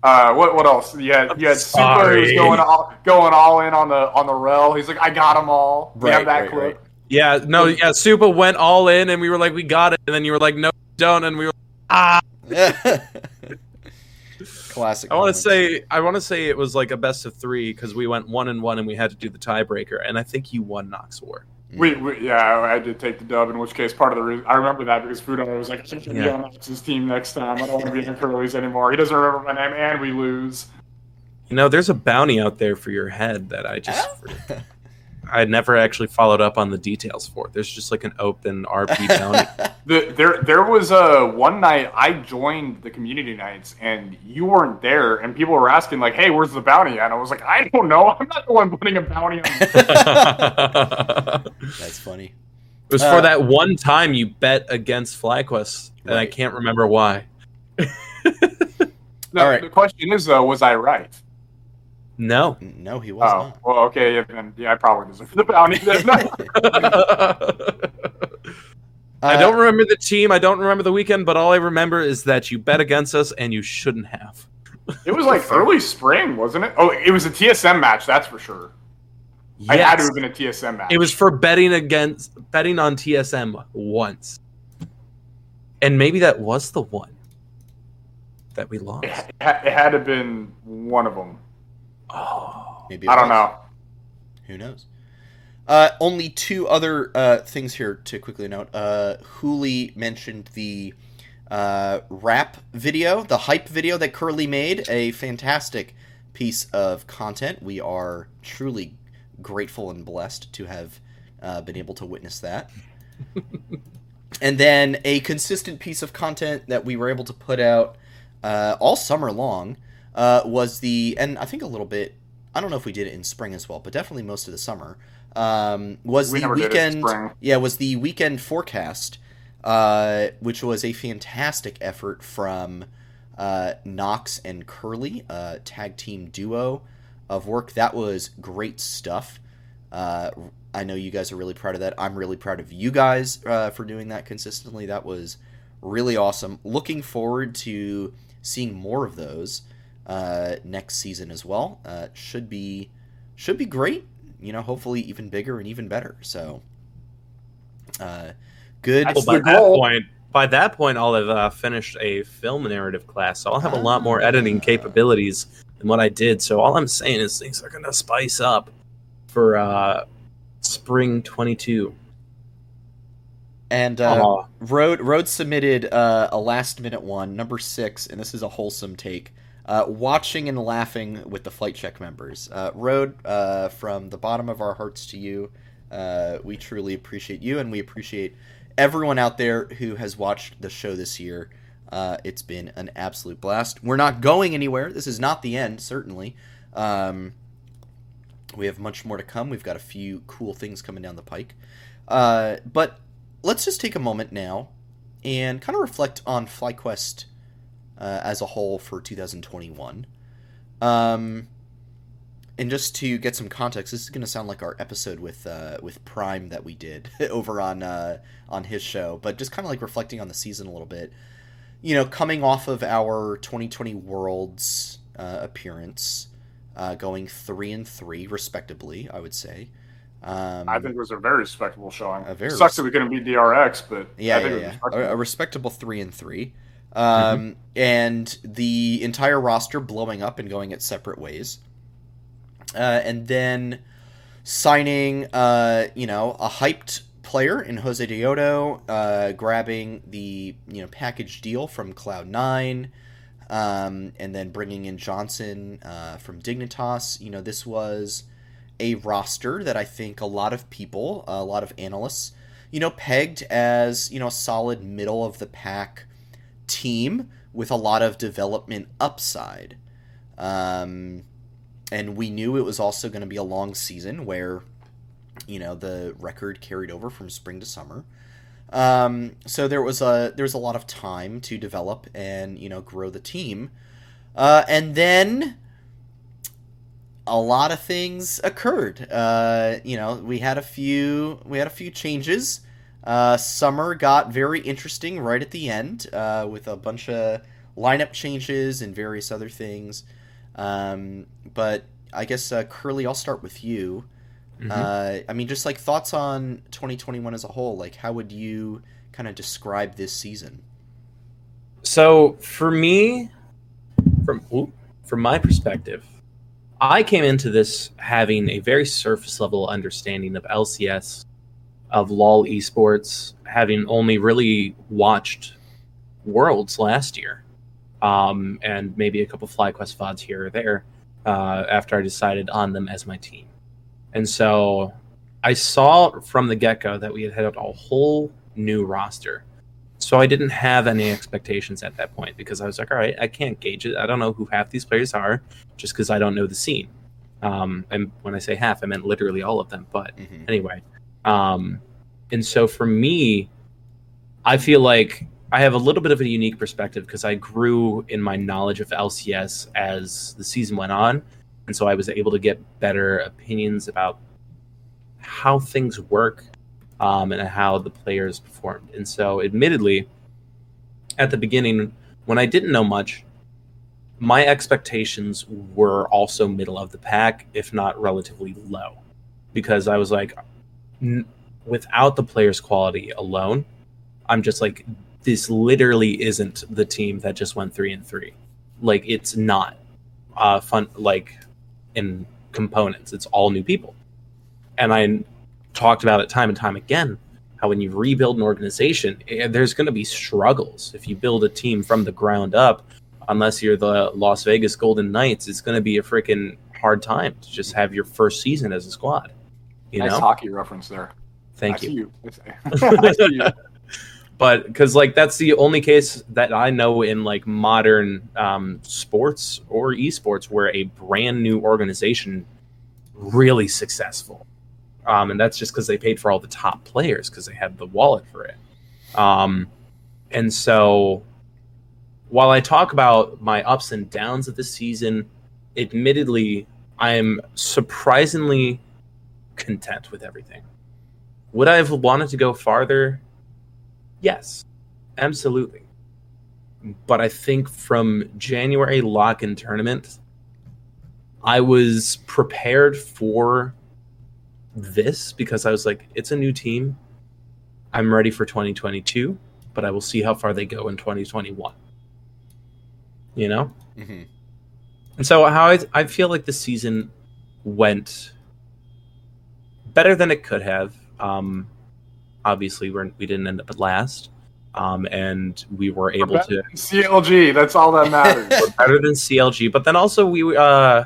Uh, what what else? You had you had Super who was going all going all in on the on the rel. He's like, I got them all. We have that right, clip. Yeah, no, yeah. Supa went all in, and we were like, "We got it," and then you were like, "No, don't," and we were. Ah, Classic. I want to say, I want to say it was like a best of three because we went one and one, and we had to do the tiebreaker, and I think you won Knox War. We, we yeah, I had to take the dub. In which case, part of the reason I remember that because Foodar was like, I should be on Max's team next time. I don't want to be in the Curlies anymore. He doesn't remember my name, and we lose. You know, there's a bounty out there for your head that I just. Oh. I never actually followed up on the details for. It. There's just like an open RP bounty. The, there, there was a one night I joined the community nights and you weren't there, and people were asking like, "Hey, where's the bounty?" And I was like, "I don't know. I'm not the one putting a bounty on." it That's funny. It was Uh, for that one time you bet against FlyQuest, and I can't remember why. The, All right. the question is, though, was I right? No. No, he was Oh, not. well, okay, yeah, then yeah, I probably deserve the bounty. Then. No. I Uh, don't remember the team. I don't remember the weekend, but all I remember is that you bet against us and you shouldn't have. it was like early spring, wasn't it? Oh, it was a TSM match, that's for sure. I had to have been a TSM match. It was for betting against betting on TSM once, and maybe that was the one that we lost. It, ha- it had to have been one of them. Oh, Maybe I don't was. know. Who knows? Uh, only two other uh, things here to quickly note. Uh, Hooli mentioned the uh, rap video, the hype video that Curly made, a fantastic piece of content. We are truly grateful and blessed to have uh, been able to witness that. and then a consistent piece of content that we were able to put out uh, all summer long uh, was the, and I think a little bit, I don't know if we did it in spring as well, but definitely most of the summer. Um, was We the never did it in weekend? Yeah, was the weekend forecast, uh, which was a fantastic effort from uh, Knox and Curly, uh, tag team duo of work. That was great stuff. Uh, I know you guys are really proud of that. I'm really proud of you guys uh, for doing that consistently. That was really awesome. Looking forward to seeing more of those uh, next season as well. Uh, should be should be great. You know, hopefully even bigger and even better. So, uh, good. Well, by that point, by that point, I'll have uh, finished a film narrative class, so I'll have a lot more editing capabilities than what I did. So all I'm saying is things are gonna spice up for uh, spring 22. And uh, Aw. Road Road submitted uh, a last minute one, number six, and this is a wholesome take. Uh, watching and laughing with the flight check members. Uh, Road, uh, from the bottom of our hearts to you, uh, we truly appreciate you, and we appreciate everyone out there who has watched the show this year. Uh, it's been an absolute blast. We're not going anywhere. This is not the end, certainly. Um, we have much more to come. We've got a few cool things coming down the pike. Uh, but let's just take a moment now and kind of reflect on FlyQuest uh, as a whole for 2021. Um, and just to get some context, this is going to sound like our episode with uh, with Prime that we did over on uh, on his show, but just kind of like reflecting on the season a little bit. You know, coming off of our 2020 Worlds uh, appearance, uh, going three and three respectively, I would say. Um, I think it was a very respectable showing. A very Sucks that we couldn't beat DRX, but yeah, yeah, yeah. A, a respectable three and three, um, and the entire roster blowing up and going its separate ways, uh, and then signing, uh, you know, a hyped player in Josedeodo, uh, grabbing the you know package deal from Cloud Nine. Um, and then bringing in Johnsun uh, from Dignitas. You know, this was a roster that I think a lot of people, a lot of analysts, you know, pegged as, you know, a solid middle of the pack team with a lot of development upside. Um, and we knew it was also going to be a long season where, you know, the record carried over from spring to summer. Um, so there was a there was a lot of time to develop and you know grow the team, uh, and then a lot of things occurred. Uh, you know, we had a few we had a few changes. Uh, summer got very interesting right at the end uh, with a bunch of lineup changes and various other things. Um, but I guess uh, Curly, I'll start with you. Mhm. Uh, I mean, just like thoughts on 2021 as a whole. Like, how would you kind of describe this season? So for me, from from my perspective, I came into this having a very surface level understanding of LCS, of LOL esports, having only really watched Worlds last year, um, and maybe a couple FlyQuest VODs here or there uh, after I decided on them as my team. And so I saw from the get go that we had had a whole new roster. So I didn't have any expectations at that point because I was like, all right, I can't gauge it. I don't know who half these players are just because I don't know the scene. Um, and when I say half, I meant literally all of them. But Mm-hmm. anyway, um, and so for me, I feel like I have a little bit of a unique perspective because I grew in my knowledge of LCS as the season went on, and so I was able to get better opinions about how things work um, and how the players performed. And so, admittedly, at the beginning, when I didn't know much, my expectations were also middle of the pack, if not relatively low, because I was like, n- without the players' quality alone, I'm just like, this literally isn't the team that just went three and three. Like, it's not uh, fun. Like, in components, it's all new people, and I talked about it time and time again how when you rebuild an organization, eh, there's going to be struggles. If you build a team from the ground up, unless you're the Las Vegas Golden Knights, it's going to be a freaking hard time to just have your first season as a squad. You nice know, hockey reference there. thank I you. You. You. but because like that's the only case that I know in like modern um, sports or esports where a brand new organization really successful, um, and that's just because they paid for all the top players because they had the wallet for it. Um, and so, while I talk about my ups and downs of the season, admittedly, I am surprisingly content with everything. Would I have wanted to go farther? Yes, absolutely. But I think from January lock in tournament, I was prepared for this because I was like, it's a new team. I'm ready for 2022, but I will see how far they go in 2021. You know? hmm And so how I, I feel like the season went better than it could have. Um, obviously, we're, we didn't end up at last, um, and we were able to CLG. That's all that matters. we're better than CLG. But then also we uh,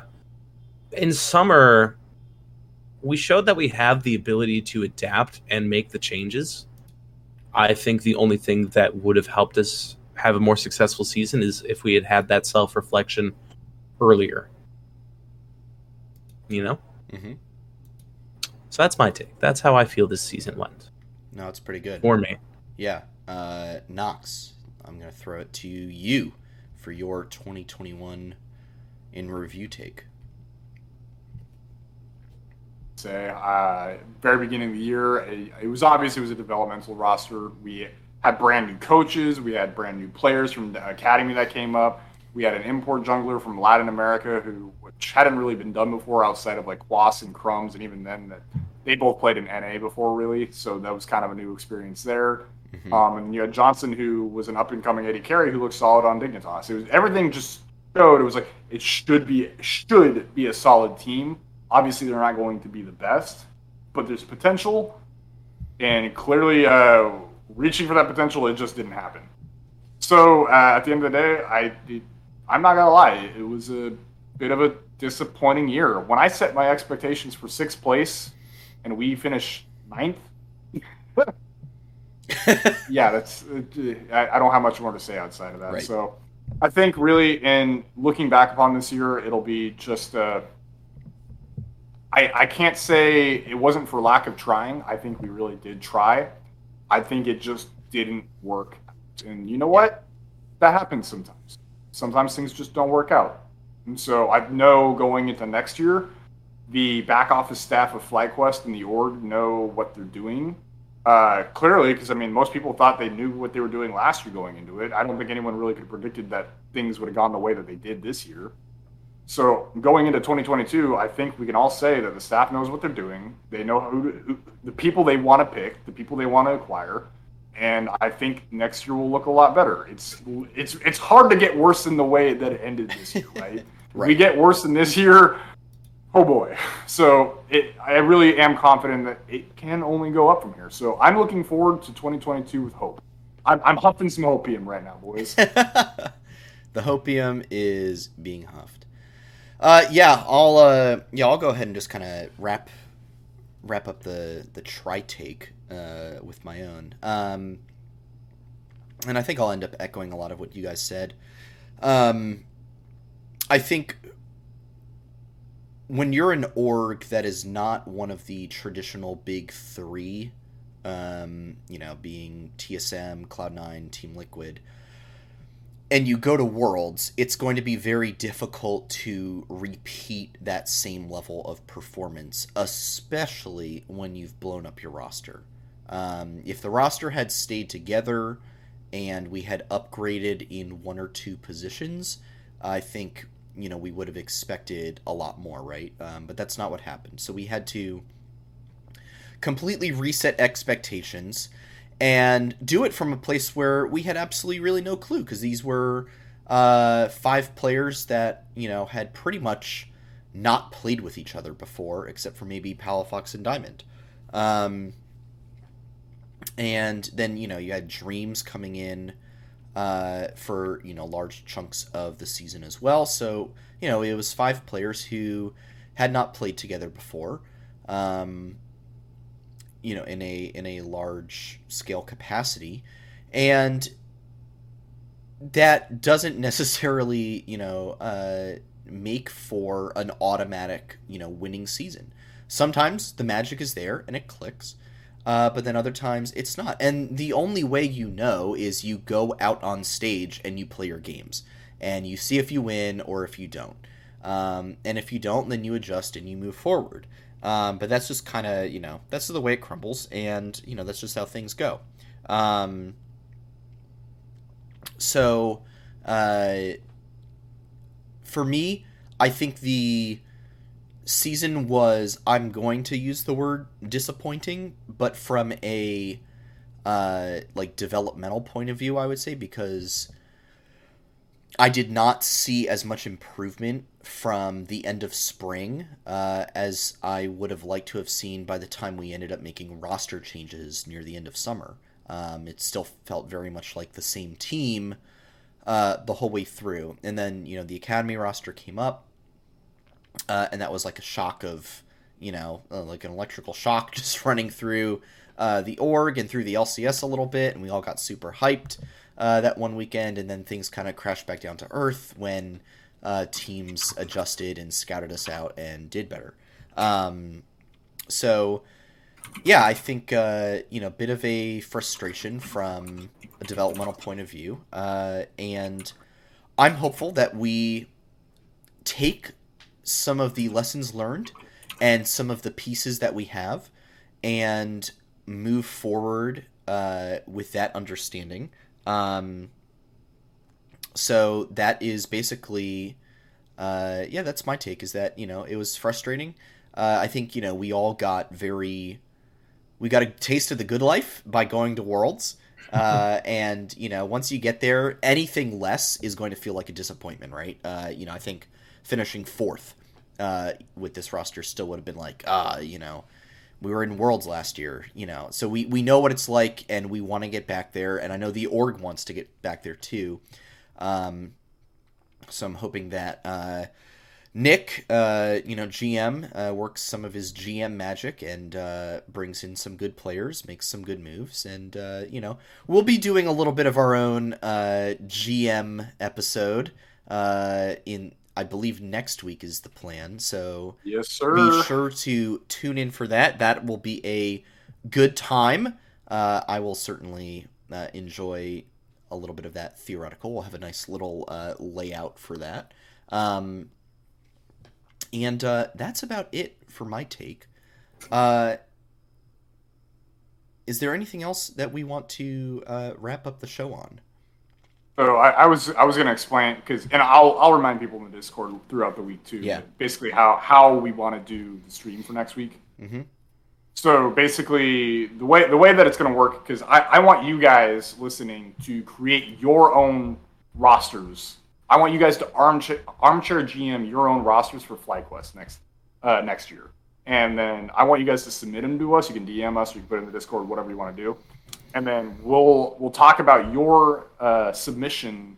in summer we showed that we have the ability to adapt and make the changes. I think the only thing that would have helped us have a more successful season is if we had had that self reflection earlier. You know? hmm So that's my take. That's how I feel this season went No, it's pretty good. for me. Yeah. Uh, Knox, I'm going to throw it to you for your 2021 in review take. say uh, very beginning of the year it, it was obvious it was a developmental roster we had brand new coaches we had brand new players from the academy that came up we had an import jungler from latin america who which hadn't really been done before outside of like Quas and crumbs and even then that they both played in na before really. So that was kind of a new experience there. Mhm. um, and you had johnsun who was an up and coming AD carry who looked solid on dignitas. It was everything just showed it was like it should be should be a solid team. Obviously they're not going to be the best, but there's potential, and clearly uh, reaching for that potential, it just didn't happen. So uh, at the end of the day, I it, I'm not gonna lie, it was a bit of a disappointing year. When I set my expectations for sixth place, and we finish ninth, yeah, that's I, I don't have much more to say outside of that. Right. So I think really in looking back upon this year, it'll be just uh, I I can't say it wasn't for lack of trying. I think we really did try. I think it just didn't work. And you know what? That happens sometimes. Sometimes things just don't work out. And so I know going into next year, the back office staff of FlyQuest and the org know what they're doing. Uh, clearly, because I mean, most people thought they knew what they were doing last year going into it. I don't think anyone really could have predicted that things would have gone the way that they did this year. So going into 2022, I think we can all say that the staff knows what they're doing. They know who, who the people they want to pick, the people they want to acquire, and I think next year will look a lot better. It's it's it's hard to get worse than the way that it ended this year, right? If we get worse than this year, oh boy. So it, I really am confident that it can only go up from here. So I'm looking forward to 2022 with hope. I'm, I'm huffing some hopium right now, boys. the hopium is being huffed. Uh, yeah, I'll uh, yeah, I'll go ahead and just kind of wrap wrap up the the try take uh, with my own. Um, and I think I'll end up echoing a lot of what you guys said. Um, I think when you're an org that is not one of the traditional big three, um, you know, being TSM, Cloud9, Team Liquid, and you go to Worlds, it's going to be very difficult to repeat that same level of performance, especially when you've blown up your roster. Um, if the roster had stayed together and we had upgraded in one or two positions, I think you know we would have expected a lot more, right? Um, but that's not what happened. So we had to completely reset expectations and do it from a place where we had absolutely really no clue because these were uh, five players that you know had pretty much not played with each other before, except for maybe Palafox and Diamond. Um, and then you know you had Dreams coming in uh, for you know large chunks of the season as well. So you know it was five players who had not played together before. Um, you know, in a in a large scale capacity, and that doesn't necessarily you know uh, make for an automatic you know winning season. Sometimes the magic is there and it clicks, uh, but then other times it's not. And the only way you know is you go out on stage and you play your games, and you see if you win or if you don't. Um, and if you don't, then you adjust and you move forward. Um, but that's just kind of you know that's the way it crumbles, and you know that's just how things go. Um, so, uh, for me, I think the season was I'm going to use the word disappointing, but from a uh, like developmental point of view, I would say because I did not see as much improvement from the end of spring uh, as I would have liked to have seen by the time we ended up making roster changes near the end of summer. Um, it still felt very much like the same team uh, the whole way through. And then, you know, the academy roster came up, uh, and that was like a shock of, you know, uh, like an electrical shock just running through uh, the org and through the LCS a little bit, and we all got super hyped uh, that one weekend, and then things kind of crashed back down to earth when uh, teams adjusted and scouted us out and did better. Um, so, yeah, I think uh, you know, a bit of a frustration from a developmental point of view, uh, and I'm hopeful that we take some of the lessons learned and some of the pieces that we have and move forward uh, with that understanding. Um, so that is basically, uh, yeah, that's my take. Is that you know it was frustrating. Uh, I think you know we all got very, we got a taste of the good life by going to Worlds. Uh, and you know, once you get there, anything less is going to feel like a disappointment, right? Uh, you know, I think finishing fourth uh, with this roster still would have been like, ah, you know, we were in Worlds last year, you know, so we we know what it's like, and we want to get back there, and I know the org wants to get back there too. Um, so I'm hoping that uh, Nick, uh, you know, GM, uh, works some of his GM magic and uh, brings in some good players, makes some good moves, and uh, you know, we'll be doing a little bit of our own uh, GM episode uh, in. I believe next week is the plan, so Yes, sir. be sure to tune in for that. That will be a good time. Uh, I will certainly uh, enjoy a little bit of that theoretical. We'll have a nice little uh, layout for that. Um, and uh, that's about it for my take. Uh, is there anything else that we want to uh, wrap up the show on? So I, I was I was gonna explain because and I'll I'll remind people in the Discord throughout the week too. Yeah. Basically how how we want to do the stream for next week. Mhm. So basically the way the way that it's gonna work because I, I want you guys listening to create your own rosters. I want you guys to armchair armchair GM your own rosters for FlyQuest next uh, next year. And then I want you guys to submit them to us. You can DM us, or you can put it in the Discord, whatever you want to do and then we'll we'll talk about your uh, submission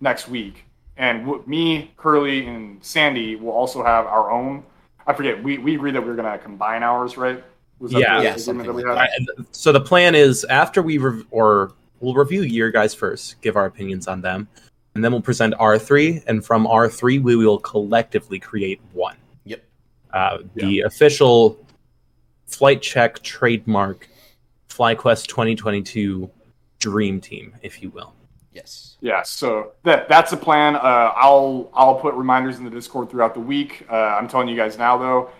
next week. And w- me, Curly, and Sandy will also have our own. I forget. We, we agreed that we were going to combine ours, right? Was Yeah. the Yeah, that we like had? that. So the plan is after we rev- or we'll review your guys first, give our opinions on them, and then we'll present R three, and from R three we will collectively create one. Yep. Uh, the official flight check trademark FlyQuest 2022 dream team, if you will. Yes. Yeah, so that that's the plan. Uh, I'll I'll put reminders in the Discord throughout the week. Uh, I'm telling you guys now though.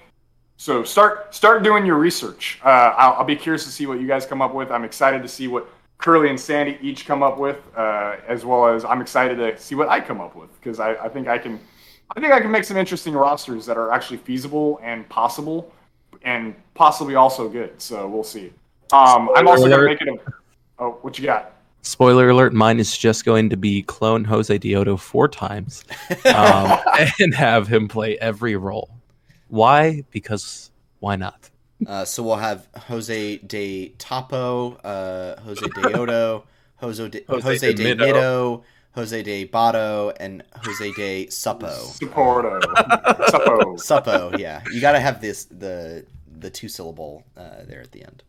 So start start doing your research. Uh, I'll, I'll be curious to see what you guys come up with. I'm excited to see what Curly and Sandy each come up with, uh, as well as I'm excited to see what I come up with because I, I think I can I think I can make some interesting rosters that are actually feasible and possible, and possibly also good. So we'll see. Um, I'm also gonna make it a. Oh, what you got? Spoiler alert: Mine is just going to be clone Josedeodo four times, um, and have him play every role. Why? Because why not? Uh, so we'll have Jose de Topo, uh, Jose de Odo, Jose de, Jose Jose de de Mido. Mido, Jose de Bato, and Jose de Suppo. Supporto. Suppo. Suppo, yeah. You got to have this the the two syllable uh, there at the end.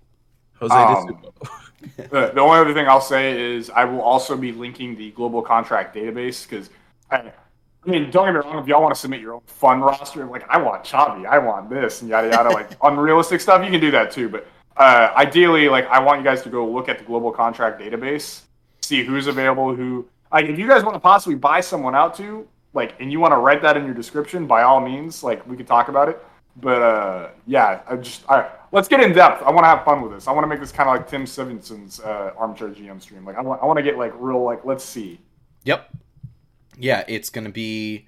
Jose Um, de The, the only other thing I'll say is I will also be linking the global contract database because I, I mean, don't get me wrong. If y'all want to submit your own fun roster, like I want Chovy, I want this, and yada yada, like unrealistic stuff, you can do that too. But uh, ideally, like I want you guys to go look at the global contract database, see who's available, who. Like, if you guys want to possibly buy someone out to, like, and you want to write that in your description, by all means, like, we could talk about it. But uh, yeah, I just all right. Let's get in depth. I want to have fun with this. I want to make this kind of like Tim Stevenson's uh, armchair GM stream. Like I want, I want to get like real like let's see. Yep. Yeah, it's gonna be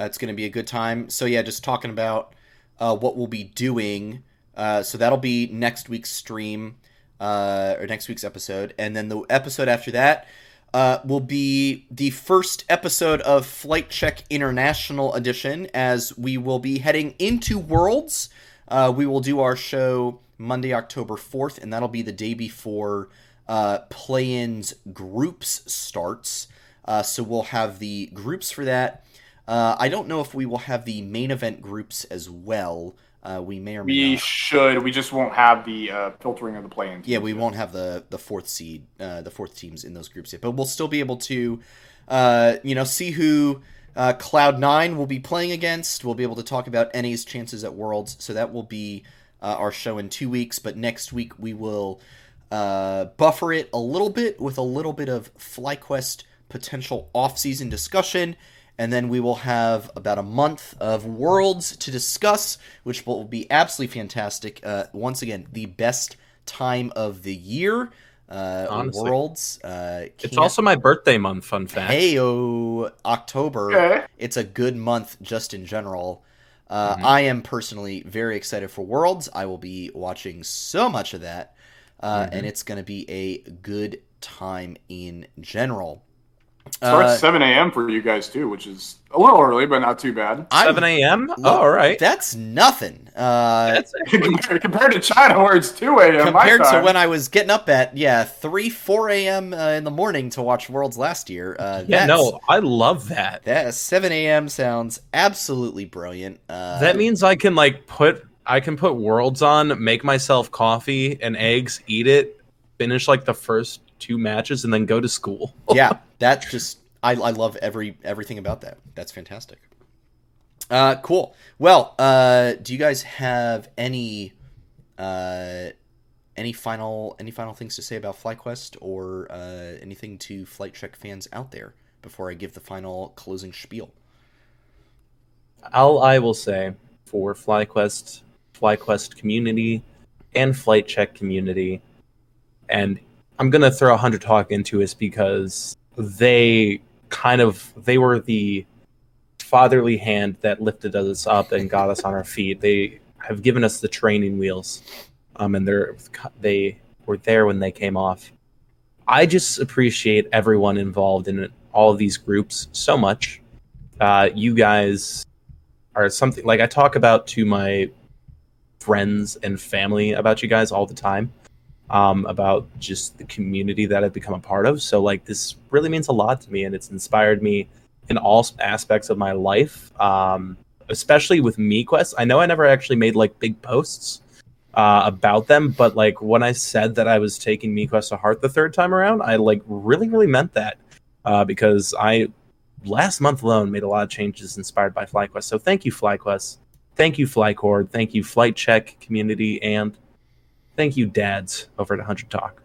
uh, it's gonna be a good time. So yeah, just talking about uh, what we'll be doing. Uh, so that'll be next week's stream uh, or next week's episode, and then the episode after that uh, will be the first episode of Flight Check International Edition, as we will be heading into Worlds. Uh, we will do our show Monday, October fourth, and that'll be the day before uh, play-ins groups starts. Uh, so we'll have the groups for that. Uh, I don't know if we will have the main event groups as well. Uh, we may or may We not. should. We just won't have the uh, filtering of the play-in. Yeah, we won't have the the fourth seed, uh, the fourth teams in those groups yet, but we'll still be able to, uh, you know, see who uh, Cloud Nine will be playing against. We'll be able to talk about NA's chances at Worlds. So that will be uh, our show in two weeks. But next week we will uh, buffer it a little bit with a little bit of FlyQuest potential off-season discussion. And then we will have about a month of worlds to discuss, which will be absolutely fantastic. Uh, once again, the best time of the year. Uh, Honestly. worlds. Uh, It's also my birthday month. Fun fact. Heyo, October. Okay. It's a good month just in general. Uh, Mhm. I am personally very excited for Worlds. I will be watching so much of that, uh, Mhm. and it's going to be a good time in general. Starts Uh, 7 a.m. for you guys too, which is a little early, but not too bad. I'm- 7 a.m. Oh, all right. That's nothing. Uh, That's compared, compared to China, where it's 2 a.m. my compared to when I was getting up at yeah three four a.m. Uh, in the morning to watch Worlds last year. Uh, yeah. No, I love that. that seven a.m. sounds absolutely brilliant. Uh, that means I can like put I can put worlds on, make myself coffee and eggs, eat it, finish like the first two matches, and then go to school. yeah, that just I, I love every everything about that. That's fantastic. Uh, cool. Well, uh, do you guys have any uh, any final any final things to say about FlyQuest or uh, anything to Flight Check fans out there before I give the final closing spiel? All I will say for FlyQuest, FlyQuest community, and Flight Check community, and I'm gonna throw 100 Talk into this because they kind of they were the fatherly hand that lifted us up and got us on our feet. They have given us the training wheels, um, and they're they were there when they came off. I just appreciate everyone involved in all of these groups so much. Uh, you guys are something like I talk about to my friends and family about you guys all the time. Um, about just the community that I've become a part of. So like this really means a lot to me, and it's inspired me in all aspects of my life. Um, especially with MeQuest. I know I never actually made like big posts uh, about them, but like when I said that I was taking MeQuest to heart the third time around, I like really really meant that uh, because I last month alone made a lot of changes inspired by FlyQuest. So thank you, FlyQuest. Thank you, FlyCord. Thank you, Flight Check community, and thank you, dads over at 100 Talk.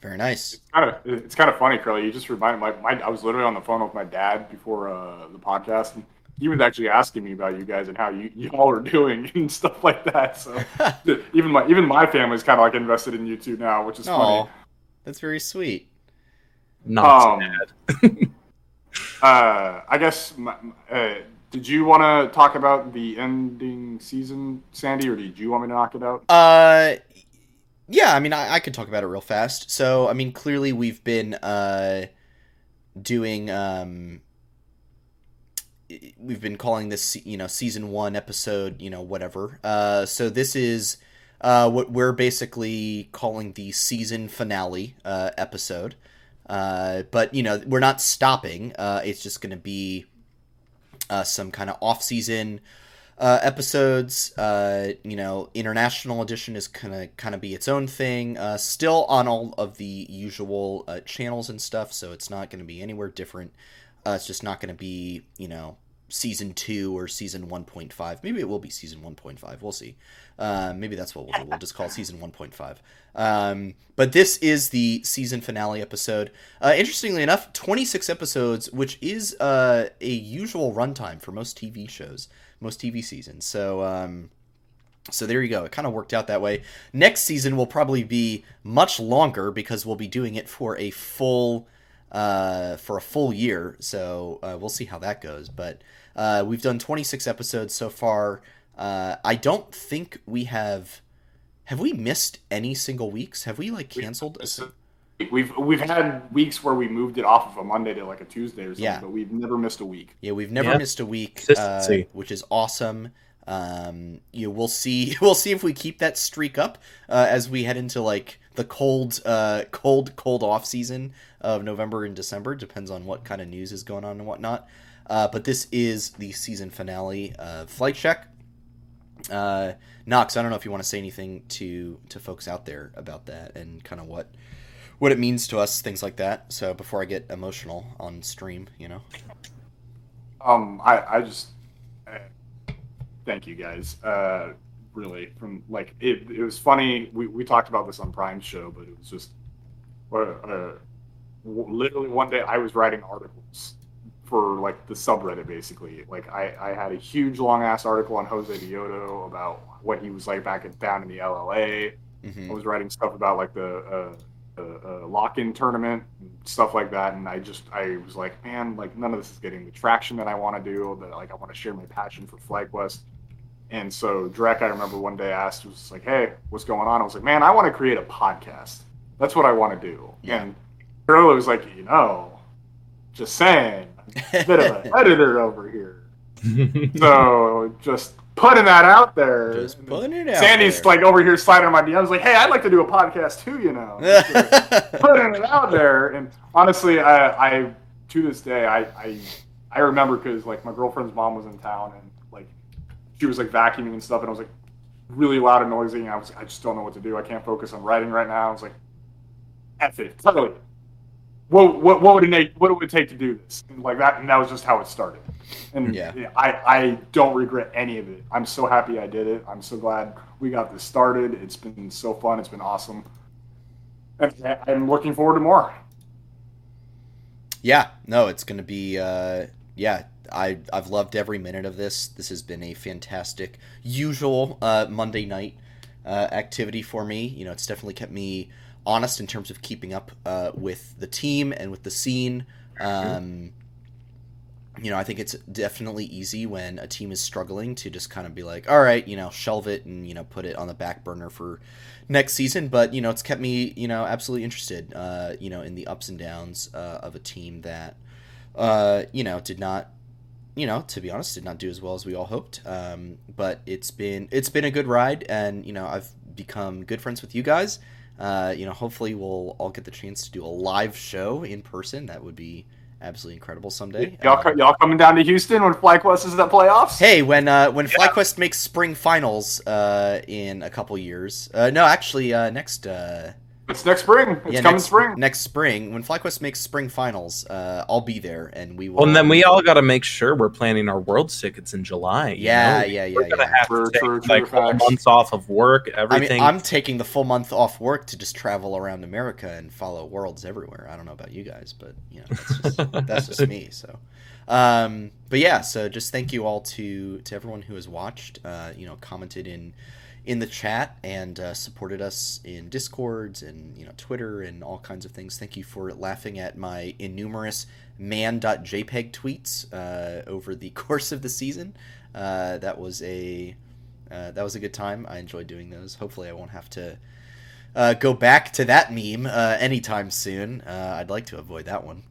Very nice. It's kind of it's kind of funny, Curly. You just reminded my, my I was literally on the phone with my dad before uh, the podcast, and he was actually asking me about you guys and how you, you all are doing and stuff like that. So even my even my family's kind of like invested in you two now, which is Oh, funny. that's very sweet. Not Um, sad. Uh, I guess. My, uh, did you want to talk about the ending season, Sandy, or did you want me to knock it out? Uh, yeah. I mean, I, I could talk about it real fast. So, I mean, clearly we've been uh doing um we've been calling this you know season one episode you know whatever. Uh, so this is uh, what we're basically calling the season finale uh, episode. Uh, but you know we're not stopping. Uh, it's just going to be uh, some kind of off season uh, episodes. Uh, you know, international edition is gonna kind of be its own thing. Uh, still on all of the usual uh, channels and stuff, so it's not to be anywhere different. Uh, it's just not to be you know season two or season one point five. Maybe it will be season one point five. We'll see. Uh, maybe that's what we'll. We'll just call season one point five. Um, but this is the season finale episode. Uh, interestingly enough, 26 episodes, which is uh, a usual runtime for most TV shows, most TV seasons. So, um, so there you go. It kind of worked out that way. Next season will probably be much longer because we'll be doing it for a full, uh, for a full year. So uh, we'll see how that goes. But uh, we've done 26 episodes so far. Uh, I don't think we have have we missed any single weeks? Have we like canceled? A, So, We've we've had weeks where we moved it off of a Monday to like a Tuesday or something, Yeah. but we've never missed a week. yeah, we've never Yeah. missed a week, uh, which is awesome. Um, you know, we'll see. We'll see if we keep that streak up uh, as we head into like the cold, uh, cold, cold off season of November and December. Depends on what kind of news is going on and whatnot. Uh, but this is the season finale of Flight Check. Uh, Knox, I don't know if you want to say anything to to folks out there about that and kind of what what it means to us, things like that. So before I get emotional on stream, you know. Um, I I just uh, thank you guys. Uh, really, from like it, it was funny. We we talked about this on Prime show, but it was just uh, uh, literally one day I was writing articles for like the subreddit basically. Like I I had a huge long ass article on Josedeodo about what he was like back in, down in the LLA. hmm I was writing stuff about like the uh, uh, uh, lock-in tournament stuff like that, and I just I was like, man, like none of this is getting the traction that I want to do. That like I want to share my passion for FlyQuest. And so Drek, I remember one day asked, was like, hey, what's going on? I was like, man, I want to create a podcast. That's what I want to do. Yeah. And Curly was like, you know, just saying, bit of an editor over here. So just putting that out there. Just putting it out. Sandy's there. like over here sliding on my DMs, like, "Hey, I'd like to do a podcast too," you know, putting it out there. And honestly, I, I to this day, I, I, I remember because like my girlfriend's mom was in town and like she was like vacuuming and stuff, and I was like really loud and noisy, and I was, I just don't know what to do. I can't focus on writing right now. I was like, "F it, totally." What, what, what would it take? What it would take to do this? And like that, and that was just how it started. And Yeah. I, I don't regret any of it. I'm so happy I did it. I'm so glad we got this started. It's been so fun. It's been awesome. And I'm looking forward to more. Yeah, no, it's going to be. Uh, yeah, I I've loved every minute of this. This has been a fantastic, usual uh, Monday night uh, activity for me. You know, it's definitely kept me honest in terms of keeping up uh, with the team and with the scene. Um, you know, I think it's definitely easy when a team is struggling to just kind of be like, all right, you know, shelve it and, you know, put it on the back burner for next season. But, you know, it's kept me, you know, absolutely interested, uh, you know, in the ups and downs uh, of a team that, uh, you know, did not, you know, to be honest, did not do as well as we all hoped. Um, but it's been, it's been a good ride. And, you know, I've become good friends with you guys. Uh, you know, hopefully we'll all get the chance to do a live show in person. That would be absolutely incredible someday. Y'all, Uh, y'all coming down to Houston when FlyQuest is in the playoffs? Hey, when uh, when FlyQuest makes spring finals uh, in a couple years, uh, no, actually uh, next uh, It's next spring. It's yeah, coming next spring. next spring when FlyQuest makes spring finals, uh, I'll be there and we will. Well, and then we all got to make sure we're planning our world tickets in July. you Yeah, know? yeah, yeah, We're gonna yeah. have True, to take true, true like whole facts. months off of work, I mean, everything. I'm taking the full month off work to just travel around America and follow worlds everywhere. I don't know about you guys, but you know, that's just, that's just me. So, um, but yeah, so just thank you all to to everyone who has watched, uh, you know, commented in in the chat and uh, supported us in discords and you know Twitter and all kinds of things. Thank you for laughing at my innumerous man.jpg tweets uh, over the course of the season. Uh, that was a uh, that was a good time. I enjoyed doing those. Hopefully, I won't have to uh, go back to that meme uh, anytime soon. I'd like to avoid that one.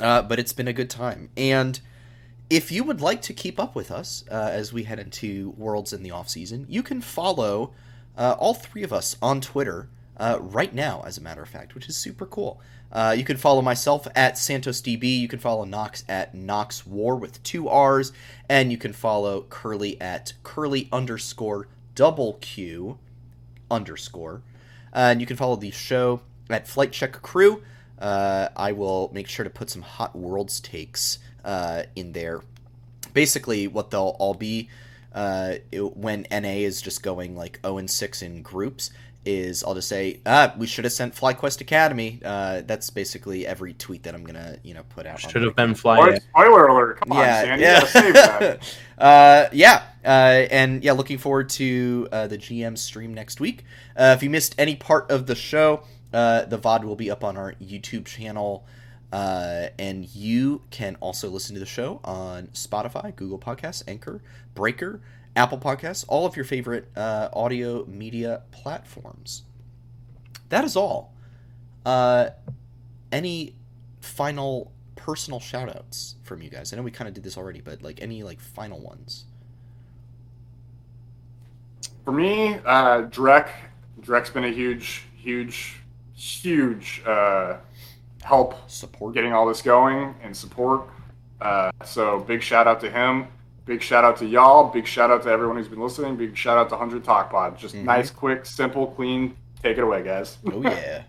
Uh, but it's been a good time, and if you would like to keep up with us uh, as we head into Worlds in the off season, you can follow uh, all three of us on Twitter uh, right now, as a matter of fact, which is super cool. Uh, you can follow myself at SantosDB. You can follow Knox at Knox War with two R's, and you can follow Curly at Curly underscore double Q underscore. Uh, and you can follow the show at Flight Check Crew. Uh, I will make sure to put some Hot Worlds takes uh, in there. Basically, what they'll all be uh, it, when NA is just going like 0 and 6 in groups is I'll just say, ah, we should have sent FlyQuest Academy. Uh, that's basically every tweet that I'm gonna, you know, put out. Should have been Spoiler, flying. spoiler alert! Come on, Yeah, Sandy, yeah. you gotta save that. uh, yeah, uh, and yeah, looking forward to uh, the GM stream next week. Uh, if you missed any part of the show, uh, the VOD will be up on our YouTube channel. Uh, and you can also listen to the show on Spotify, Google Podcasts, Anchor, Breaker, Apple Podcasts, all of your favorite uh, audio media platforms. That is all. Uh, any final personal shout outs from you guys? I know we kind of did this already, but like any like final ones? For me, uh, Drek. Drek's been a huge, huge, huge uh, help Support. getting all this going and support. Uh, so big shout out to him. Big shout out to y'all. Big shout out to everyone who's been listening. Big shout out to 100 Talk Pod. Just Mhm. nice, quick, simple, clean. Take it away, guys. Oh yeah.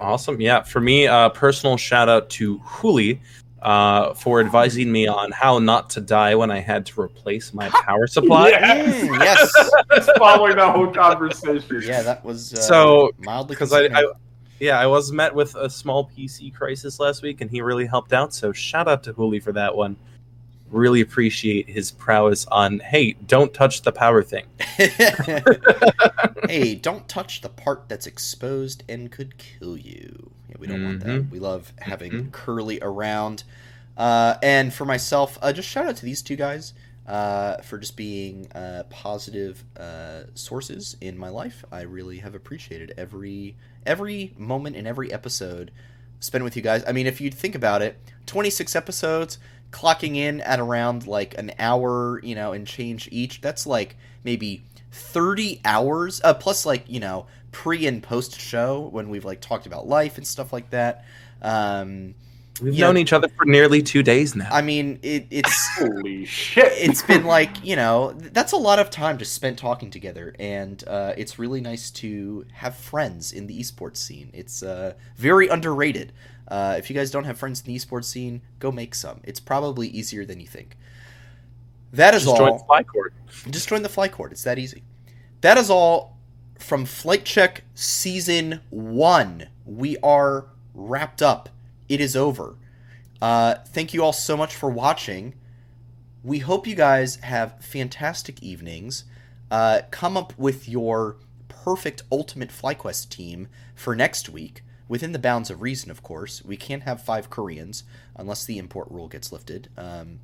Awesome. Yeah. For me, uh, personal shout out to Huli uh, for advising me on how not to die when I had to replace my power supply. Yes. Mm, yes. Following that whole conversation. Yeah, that was uh, So, mildly because I, I yeah i was met with a small pc crisis last week and he really helped out so shout out to Huli for that one really appreciate his prowess on hey don't touch the power thing hey, don't touch the part that's exposed and could kill you. Yeah, we don't want that. Mhm. We love having Mhm. Curly around. Uh, and for myself, uh, just shout out to these two guys uh, for just being uh, positive uh, sources in my life. I really have appreciated every every moment in every episode spent with you guys. I mean, if you think about it, 26 episodes, clocking in at around like an hour, you know, and change each. That's like maybe 30 hours uh, plus like, you know, pre and post show when we've like talked about life and stuff like that. Um we've Yeah. known each other for nearly two days now I mean, it, it's Holy shit! it's been like you know that's a lot of time just spent talking together and uh, it's really nice to have friends in the esports scene it's uh, very underrated uh, if you guys don't have friends in the esports scene go make some. It's probably easier than you think. That is just join all. flycourt just join the flight court. It's that easy. That is all from flight check season one. We are wrapped up. It is over. Uh, thank you all so much for watching. We hope you guys have fantastic evenings. Uh, come up with your perfect ultimate FlyQuest team for next week, within the bounds of reason, of course. We can't have five Koreans unless the import rule gets lifted. Um,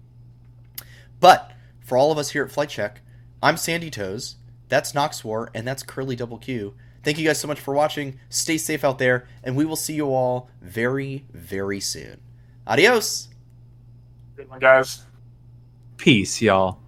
but for all of us here at Flight Check, I'm Sandy Toes. That's Knox War, and that's Curly Double Q. Thank you guys so much for watching. Stay safe out there, and we will see you all very, very soon. Adios. Good one, guys. peace y'all